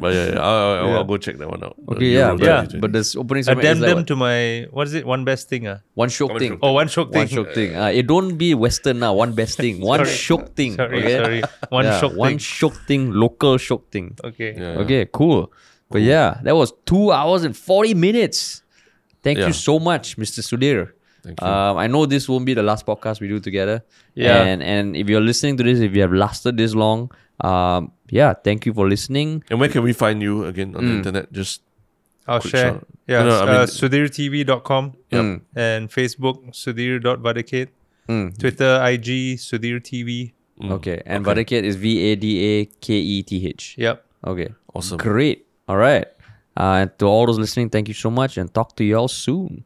But yeah, yeah I'll, I'll, Yeah. I'll go check that one out. Okay, yeah, but, Yeah. but this opening segment is like Addendum what? to my what is it? One best thing. Uh? one shiok One thing. shiok Oh, one shiok thing. One thing. shiok thing. Uh, it don't be Western now. One best thing. One Sorry. shiok thing. Sorry, okay? sorry. One Yeah, shiok One thing. shiok thing. Local shiok thing. Okay. Yeah, yeah. Okay, cool. But yeah, that was two hours and 40 minutes. Thank Yeah. you so much, Mr. Sudhir. Thank you. Um, I know this won't be the last podcast we do together. Yeah. And and if you're listening to this, if you have lasted this long, um, yeah, thank you for listening. And where can we find you again on the Mm. internet? Just I'll share. shout. Yeah. No, no, I uh, mean- SudhirTV.com Mm. and Facebook Sudhir.Vadaketh. Mm. Twitter, IG, Sudhir TV. mm, Okay. And okay. Vadaketh is V A D A K E T H. Yep. Okay. awesome. Great. All right. Uh, and to all those listening, thank you so much and talk to y'all soon.